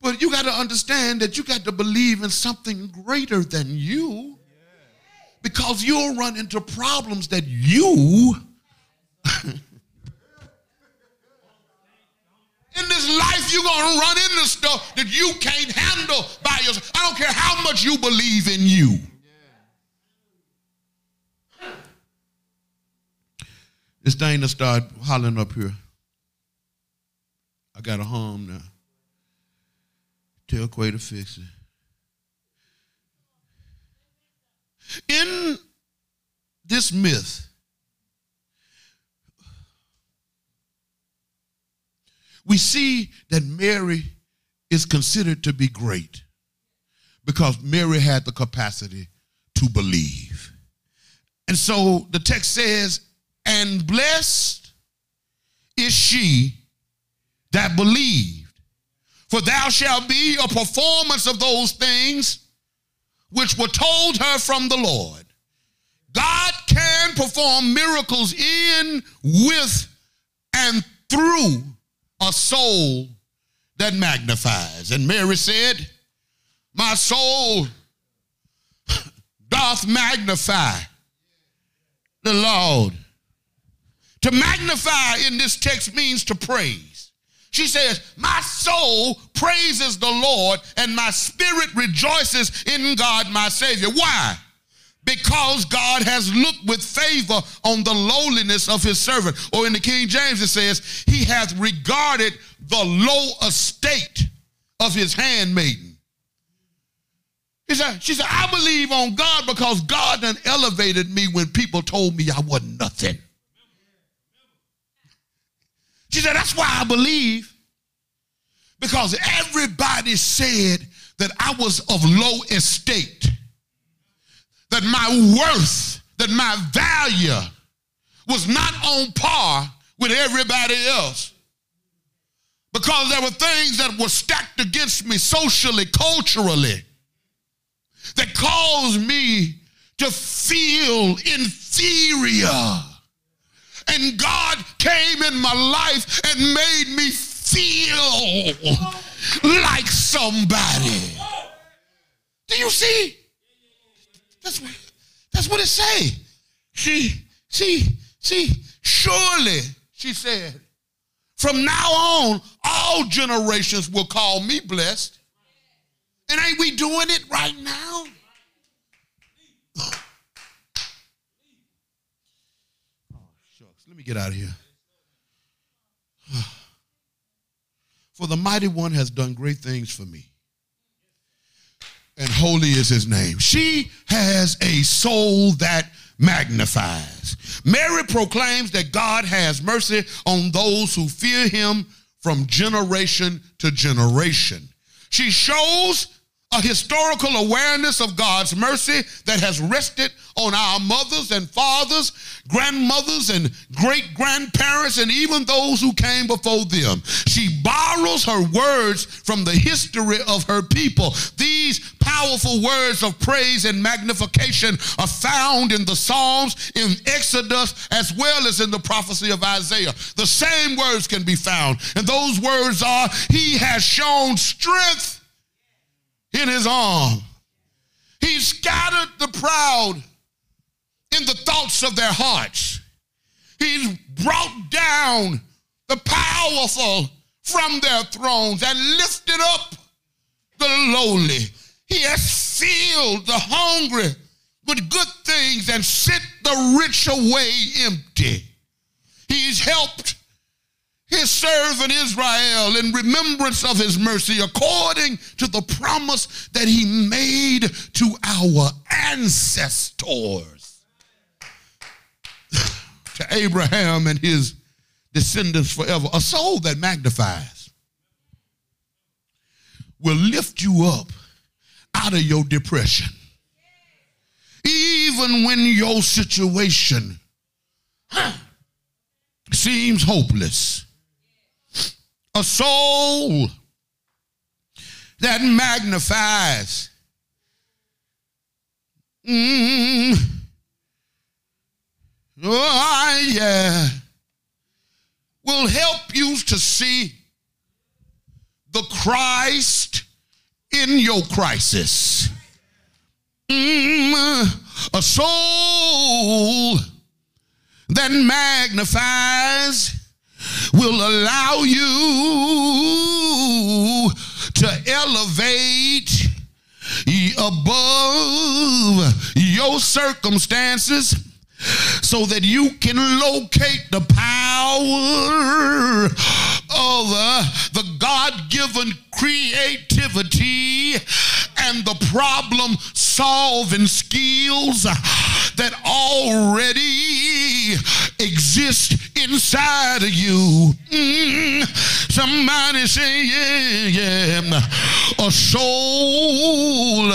But you got to understand that you got to believe in something greater than you because you'll run into problems that you In this life, you're going to run into stuff that you can't handle by yourself. I don't care how much you believe in you. This thing to start hollering up here. Got a home now. Tell Quay to fix it. In this myth, we see that Mary is considered to be great because Mary had the capacity to believe. And so the text says, and blessed is she that believed. For thou shalt be a performance of those things which were told her from the Lord. God can perform miracles in, with, and through a soul that magnifies. And Mary said, My soul doth magnify the Lord. To magnify in this text means to praise. She says, My soul praises the Lord, and my spirit rejoices in God my Savior. Why? Because God has looked with favor on the lowliness of his servant. Or in the King James, it says, He hath regarded the low estate of his handmaiden. He said, she said, I believe on God because God done elevated me when people told me I wasn't nothing. She said, That's why I believe. Because everybody said that I was of low estate, that my worth, that my value was not on par with everybody else. Because there were things that were stacked against me socially, culturally, that caused me to feel inferior. And God came in my life and made me feel like somebody. Do you see? That's what, that's what it say. She, she, she, surely, she said, from now on, all generations will call me blessed. And ain't we doing it right now? shucks. Let me get out of here. For the mighty one has done great things for me. And holy is his name. She has a soul that magnifies. Mary proclaims that God has mercy on those who fear him from generation to generation. She shows a historical awareness of God's mercy that has rested on our mothers and fathers, grandmothers and great grandparents, and even those who came before them. She borrows her words from the history of her people. These powerful words of praise and magnification are found in the Psalms, in Exodus, as well as in the prophecy of Isaiah. The same words can be found, and those words are He has shown strength in his arm. He scattered the proud in the thoughts of their hearts. He's brought down the powerful from their thrones and lifted up the lowly. He has filled the hungry with good things and sent the rich away empty. He's helped his servant Israel in remembrance of his mercy according to the promise that he made to our ancestors. to Abraham and his descendants forever. A soul that magnifies will lift you up out of your depression. Even when your situation seems hopeless a soul that magnifies. Mm. Oh, yeah. Will help you to see the Christ in your crisis. Mm. A soul that magnifies will allow you to elevate above your circumstances so that you can locate the power of uh, the God given creativity and the problem solving skills that already exist inside of you. Mm, somebody say, yeah, yeah. A soul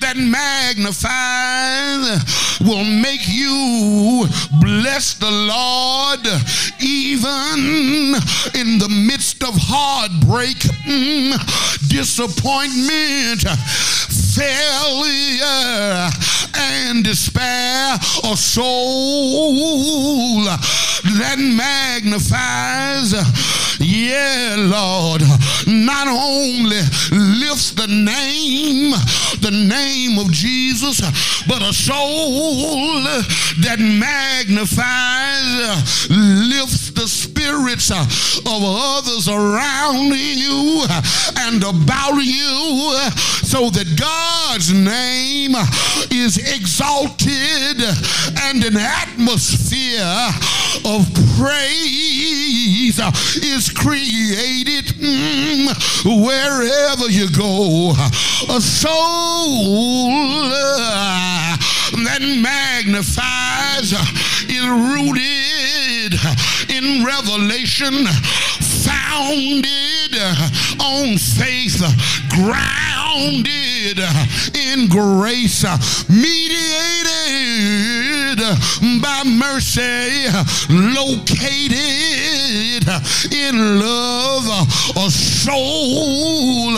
that magnifies will make you bless the Lord even in the midst of heartbreak, mm, disappointment, failure, and despair. A soul that magnifies. Yeah, Lord, not only lifts the name, the name of Jesus, but a soul that magnifies, lifts the spirits of others around you and about you so that God's name is exalted and an atmosphere of praise is created mm, wherever you go. A soul uh, that magnifies is rooted in revelation, founded on faith, grounded in grace, mediated by mercy, located in love, a soul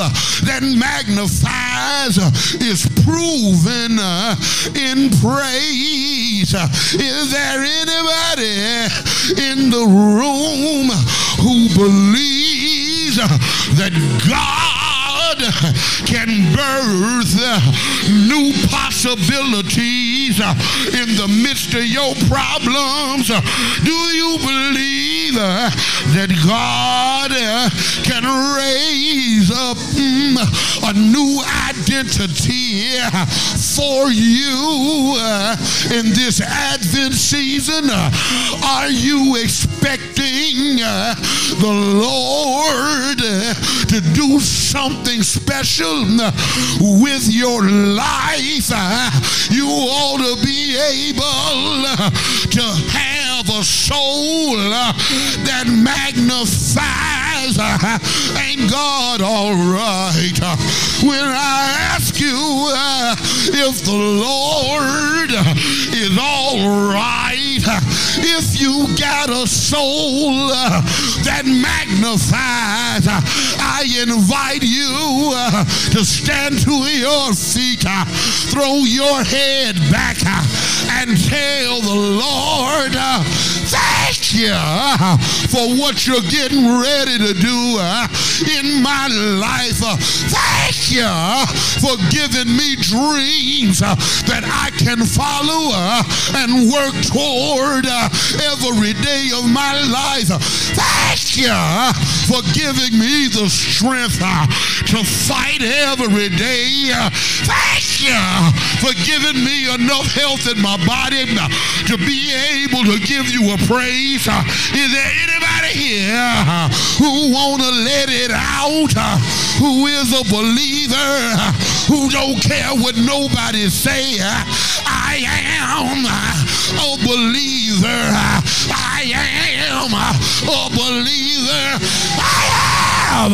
that magnifies is proven in praise. Is there anybody in the room who believes that God can birth new possibilities in the midst of your problems? Do you believe that God uh, can raise up mm, a new identity uh, for you uh, in this Advent season? Are you expecting the Lord to do something special with your life? You ought to be able to have a soul uh, that magnifies. Uh, ain't God all right? Uh, when I ask you if the Lord is all right, if you got a soul that magnifies, I invite you to stand to your feet, throw your head back, and tell the Lord, uh, thank you uh, for what you're getting ready to do uh, in my life. Thank you for giving me dreams that I can follow and work toward every day of my life. Thank you for giving me the strength to fight every day. Thank you for giving me enough health in my body to be able to give you a praise. Is there anybody here who want to let it out? Who is a believer? Who don't care what nobody say? I am a believer. I am a believer. I am.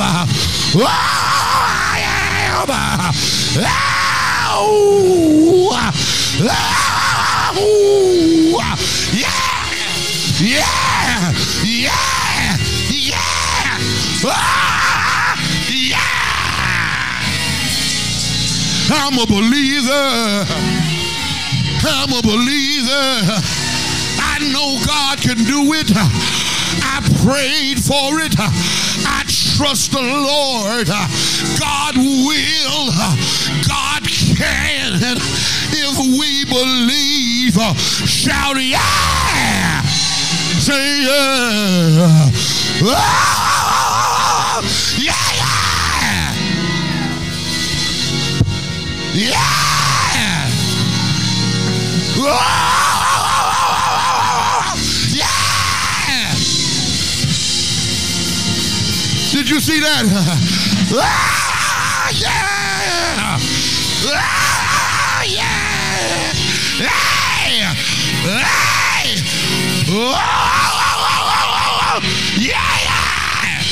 Oh, I am. Ah! Yeah, yeah, yeah, yeah, ah, yeah. I'm a believer. I'm a believer. I know God can do it. I prayed for it. I trust the Lord. God will. God can. If we believe, shout yeah. Say yeah. Yeah, yeah. Yeah. Yeah! Did you see that? Ah, yeah! Ah, yeah! Hey! Hey! Oh, oh, oh. Yeah! yeah!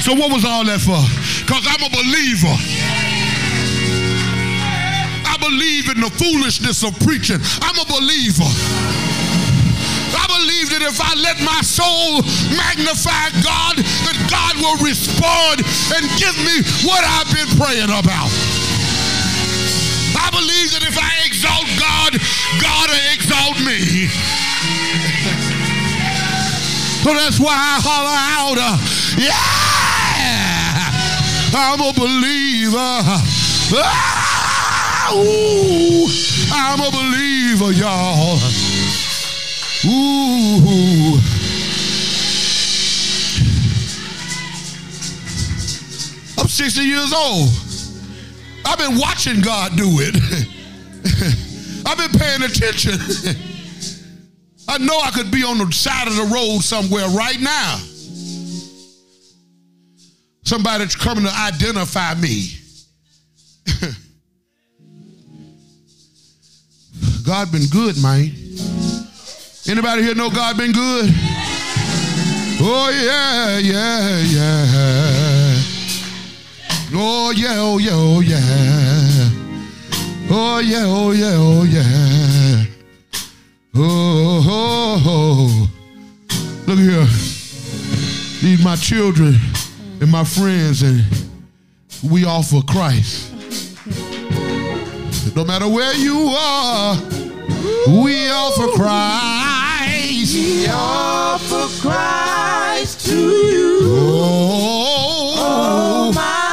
So what was all that for? Because I'm a believer. I believe in the foolishness of preaching. I'm a believer. If I let my soul magnify God, that God will respond and give me what I've been praying about. I I believe that if I exalt God, God will exalt me. So that's why I holler out, uh, yeah, I'm a believer. Ah, ooh, I'm a believer, y'all. Ooh. I'm 60 years old. I've been watching God do it. I've been paying attention. I know I could be on the side of the road somewhere right now. Somebody's coming to identify me. God been good, man. Anybody here know God been good? Oh yeah, yeah, yeah. Oh yeah, oh yeah, oh yeah. Oh yeah, oh yeah, oh yeah. Oh, oh, oh. Look here. These my children and my friends, and we offer Christ. No matter where you are, we offer Christ. We offer Christ to you, Oh, oh, oh my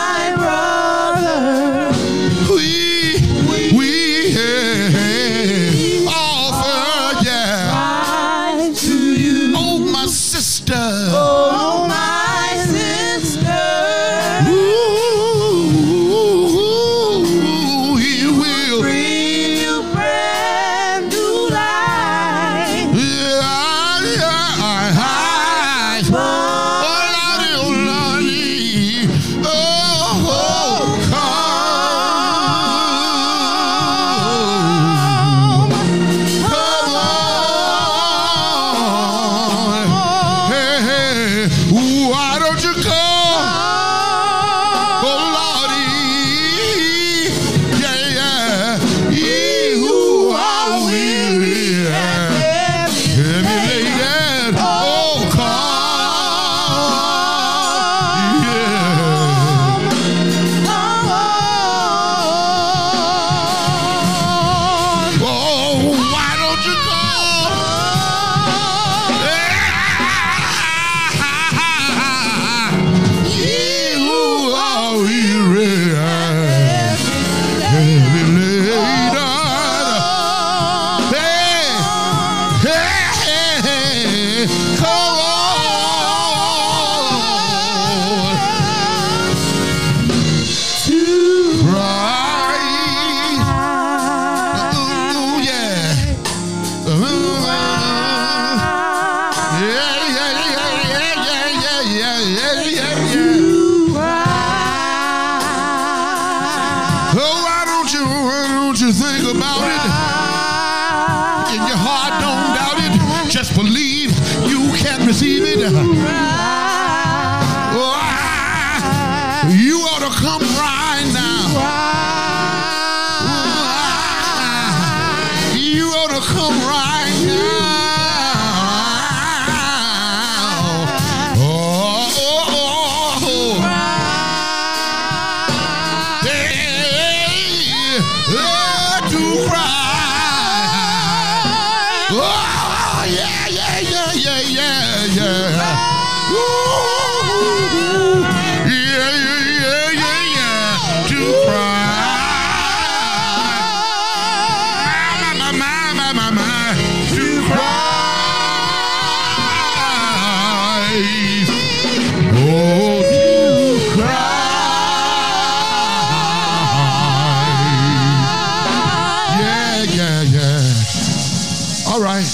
All right.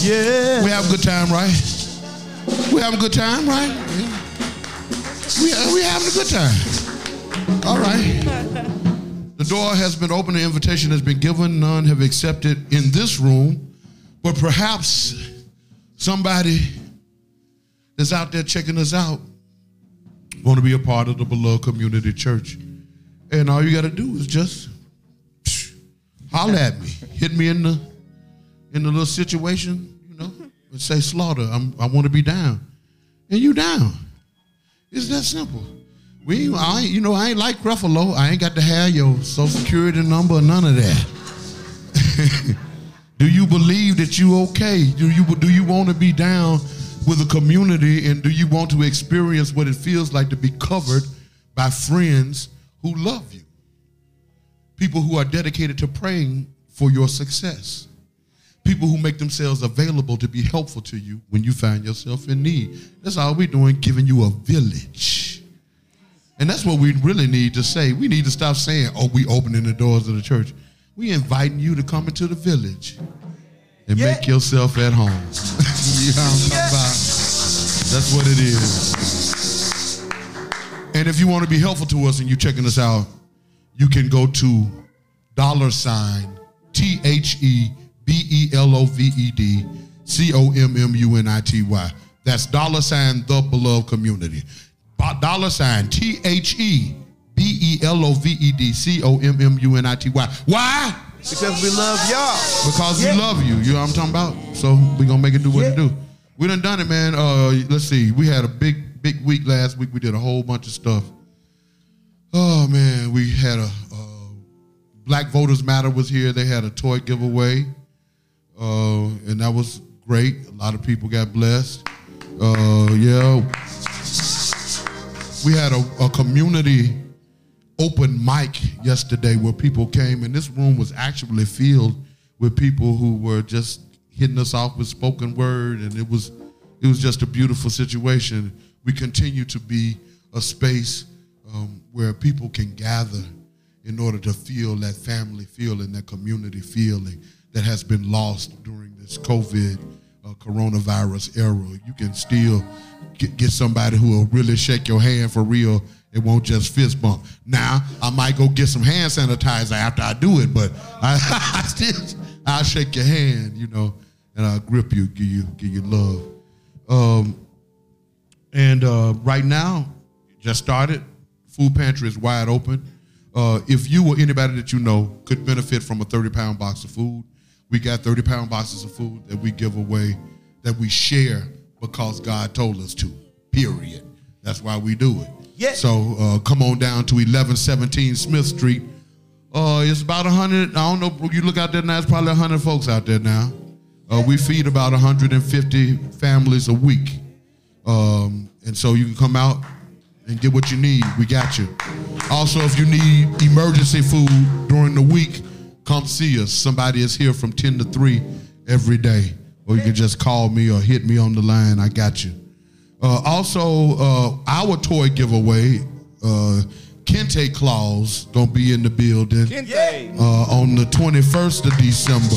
Yeah. We have a good time, right? We having a good time, right? We we having a good time. All right. The door has been opened. The invitation has been given. None have accepted in this room, but perhaps somebody that's out there checking us out want to be a part of the beloved community church, and all you got to do is just holler at me, hit me in the in the little situation, you know, and say, Slaughter, I'm, I want to be down. And you down. It's that simple. We, I, you know, I ain't like Ruffalo. I ain't got to have your social security number or none of that. do you believe that you okay? Do you do you want to be down with the community, and do you want to experience what it feels like to be covered by friends who love you? People who are dedicated to praying for your success. People who make themselves available to be helpful to you when you find yourself in need. That's all we're doing, giving you a village. And that's what we really need to say. We need to stop saying, oh, we opening the doors of the church. We inviting you to come into the village and make yourself at home. you know what I'm talking about? That's what it is. And if you want to be helpful to us and you're checking us out, you can go to dollar sign T H E B E L O V E D C O M M U N I T Y. That's dollar sign the beloved community. Dollar sign T H E B E L O V E D C O M M U N I T Y. Why? Because we love y'all. Because we love you. You know what I'm talking about? So we're gonna make it do what it do. We done done it, man. Uh let's see. We had a big, big week last week. We did a whole bunch of stuff. Oh man, we had a uh, Black Voters Matter was here. They had a toy giveaway. Uh, and that was great. A lot of people got blessed. Uh, yeah. We had a, a community open mic yesterday where people came, and this room was actually filled with people who were just hitting us off with spoken word, and it was it was just a beautiful situation. We continue to be a space um, where people can gather in order to feel that family feeling, that community feeling that has been lost during this COVID uh, coronavirus era. You can still get, get somebody who will really shake your hand for real. It won't just fist bump. Now I might go get some hand sanitizer after I do it, but I, I still I'll shake your hand, you know, and I'll grip you, give you give you love. Um, and uh, right now, just started. Food pantry is wide open. Uh, if you or anybody that you know could benefit from a 30 pound box of food, we got 30 pound boxes of food that we give away, that we share because God told us to. Period. That's why we do it. Yeah. So uh, come on down to 1117 Smith Street. Uh, it's about 100. I don't know. You look out there now. It's probably 100 folks out there now. Uh, we feed about 150 families a week. Um, and so you can come out and get what you need. We got you. Also, if you need emergency food during the week, come see us. Somebody is here from 10 to 3 every day. Or you can just call me or hit me on the line. I got you. Uh, also, uh, our toy giveaway, uh, Kente Claus, gonna be in the building Kente. uh, on the 21st of December.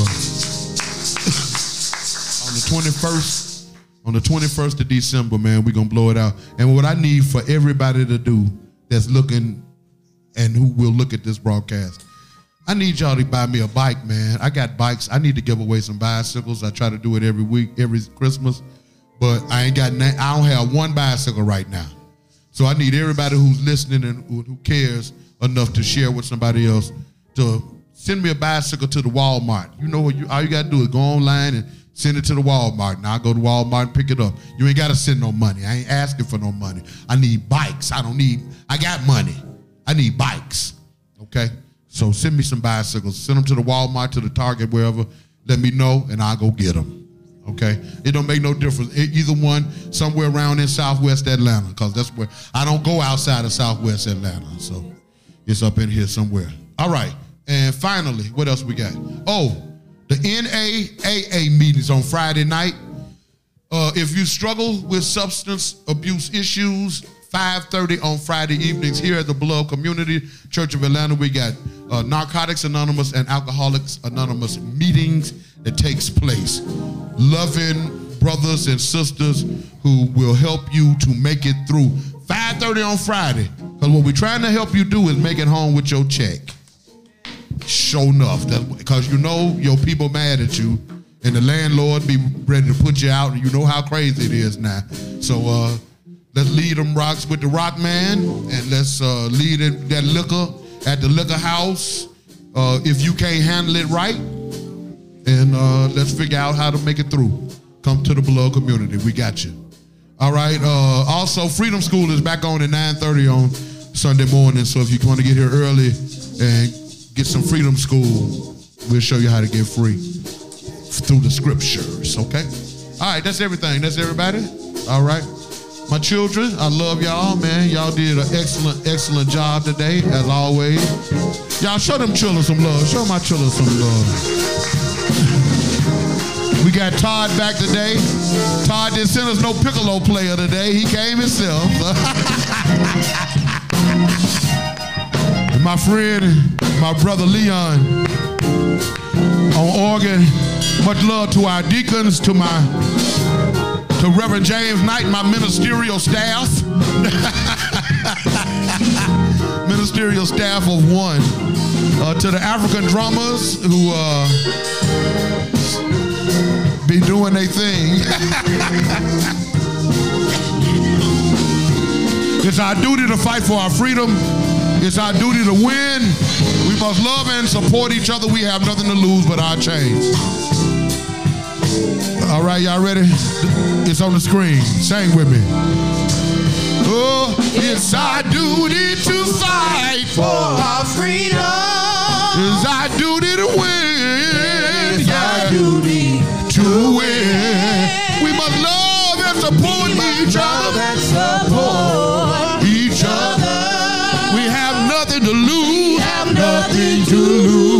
on the 21st, on the 21st of December, man, we're gonna blow it out. And what I need for everybody to do that's looking and who will look at this broadcast, I need y'all to buy me a bike, man. I got bikes. I need to give away some bicycles. I try to do it every week, every Christmas, but I ain't got. na- I don't have one bicycle right now. So I need everybody who's listening and who cares enough to share with somebody else to send me a bicycle to the Walmart. You know what? You all you gotta do is go online and send it to the Walmart. Now I go to Walmart and pick it up. You ain't gotta send no money. I ain't asking for no money. I need bikes. I don't need. I got money. I need bikes. Okay. So send me some bicycles. Send them to the Walmart, to the Target, wherever. Let me know, and I'll go get them. Okay, it don't make no difference. E- Either one, somewhere around in Southwest Atlanta, because that's where I don't go outside of Southwest Atlanta. So it's up in here somewhere. All right, and finally, what else we got? Oh, the NAAA meetings on Friday night. Uh, if you struggle with substance abuse issues, 5:30 on Friday evenings here at the Beloved Community Church of Atlanta, we got uh, Narcotics Anonymous and Alcoholics Anonymous meetings that takes place. Loving brothers and sisters who will help you to make it through 5:30 on Friday. Because what we're trying to help you do is make it home with your check. Sure enough, because you know your people mad at you, and the landlord be ready to put you out, and you know how crazy it is now. So uh, let's lead them rocks with the rock man, and let's uh, lead it, that liquor at the liquor house. Uh, if you can't handle it right, and uh, let's figure out how to make it through. Come to the below community. We got you. All right. Uh, also, Freedom School is back on at 9:30 on Sunday morning. So if you want to get here early and get some freedom school, we'll show you how to get free through the scriptures. Okay. All right. That's everything. That's everybody. All right. My children, I love y'all, man. Y'all did an excellent, excellent job today, as always. Y'all show them children some love. Show my children some love. We got Todd back today. Todd didn't send us no piccolo player today. He came himself. My friend, my brother Leon, on organ. Much love to our deacons, to my to Reverend James Knight, my ministerial staff. ministerial staff of one. Uh, to the African drummers who uh, be doing their thing. it's our duty to fight for our freedom. It's our duty to win. We must love and support each other. We have nothing to lose but our chains. All right, y'all ready? It's on the screen. Sing with me. Oh, it's our duty to fight for our freedom. It's our duty to win. It's our duty to win. We must love and support each love other. and support Each other. We have nothing to lose. have nothing to lose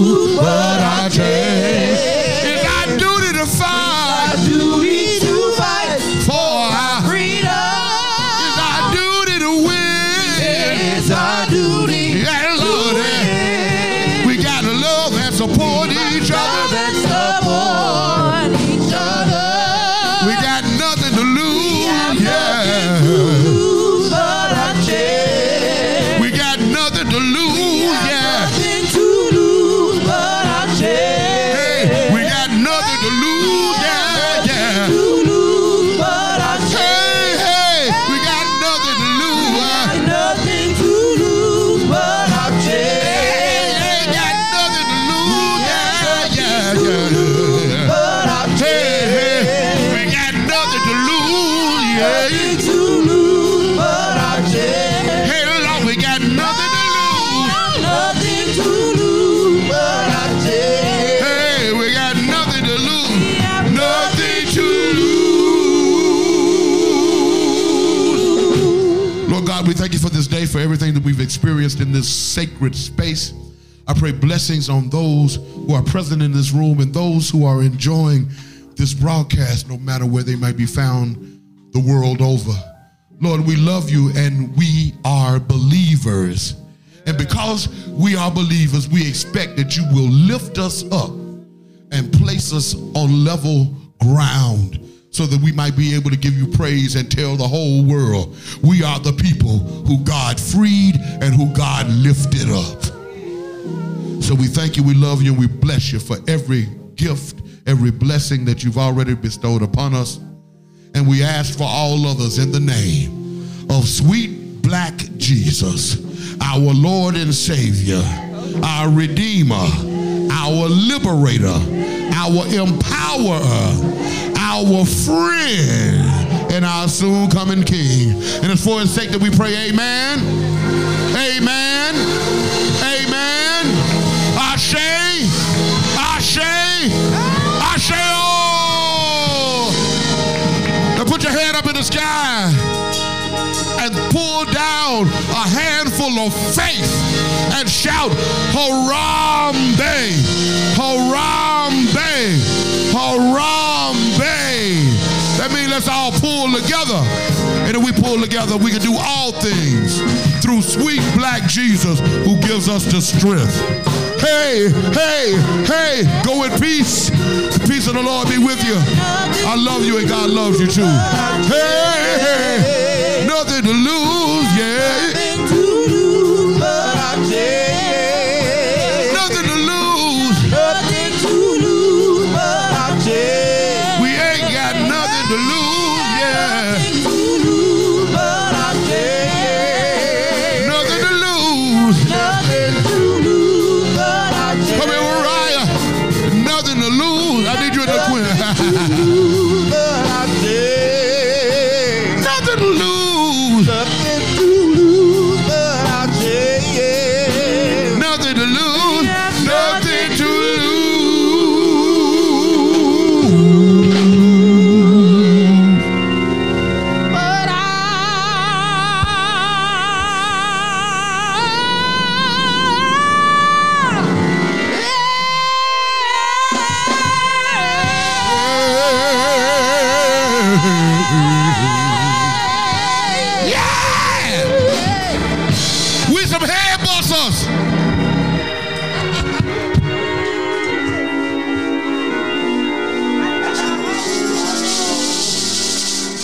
experienced in this sacred space. I pray blessings on those who are present in this room and those who are enjoying this broadcast, no matter where they might be found the world over. Lord, we love you and we are believers. And because we are believers, we expect that you will lift us up and place us on level ground so that we might be able to give you praise and tell the whole world we are the people who God freed and who God lifted up. So we thank you, we love you, and we bless you for every gift, every blessing that you've already bestowed upon us. And we ask for all others in the name of sweet black Jesus, our Lord and Savior, our Redeemer, our Liberator, our Empowerer, our friend, and our soon coming King. And it's for his sake that we pray, Amen. Amen. Amen. Ashe. Ashe. Ashe. Oh. Now put your head up in the sky and pull down a handful of faith and shout, Harambe, Harambe, Harambe. That means let's all pull together. And if we pull together, we can do all things through sweet black Jesus who gives us the strength. Hey, hey, hey, go in peace. The peace of the Lord be with you. I love you and God loves you too. Hey, nothing to lose,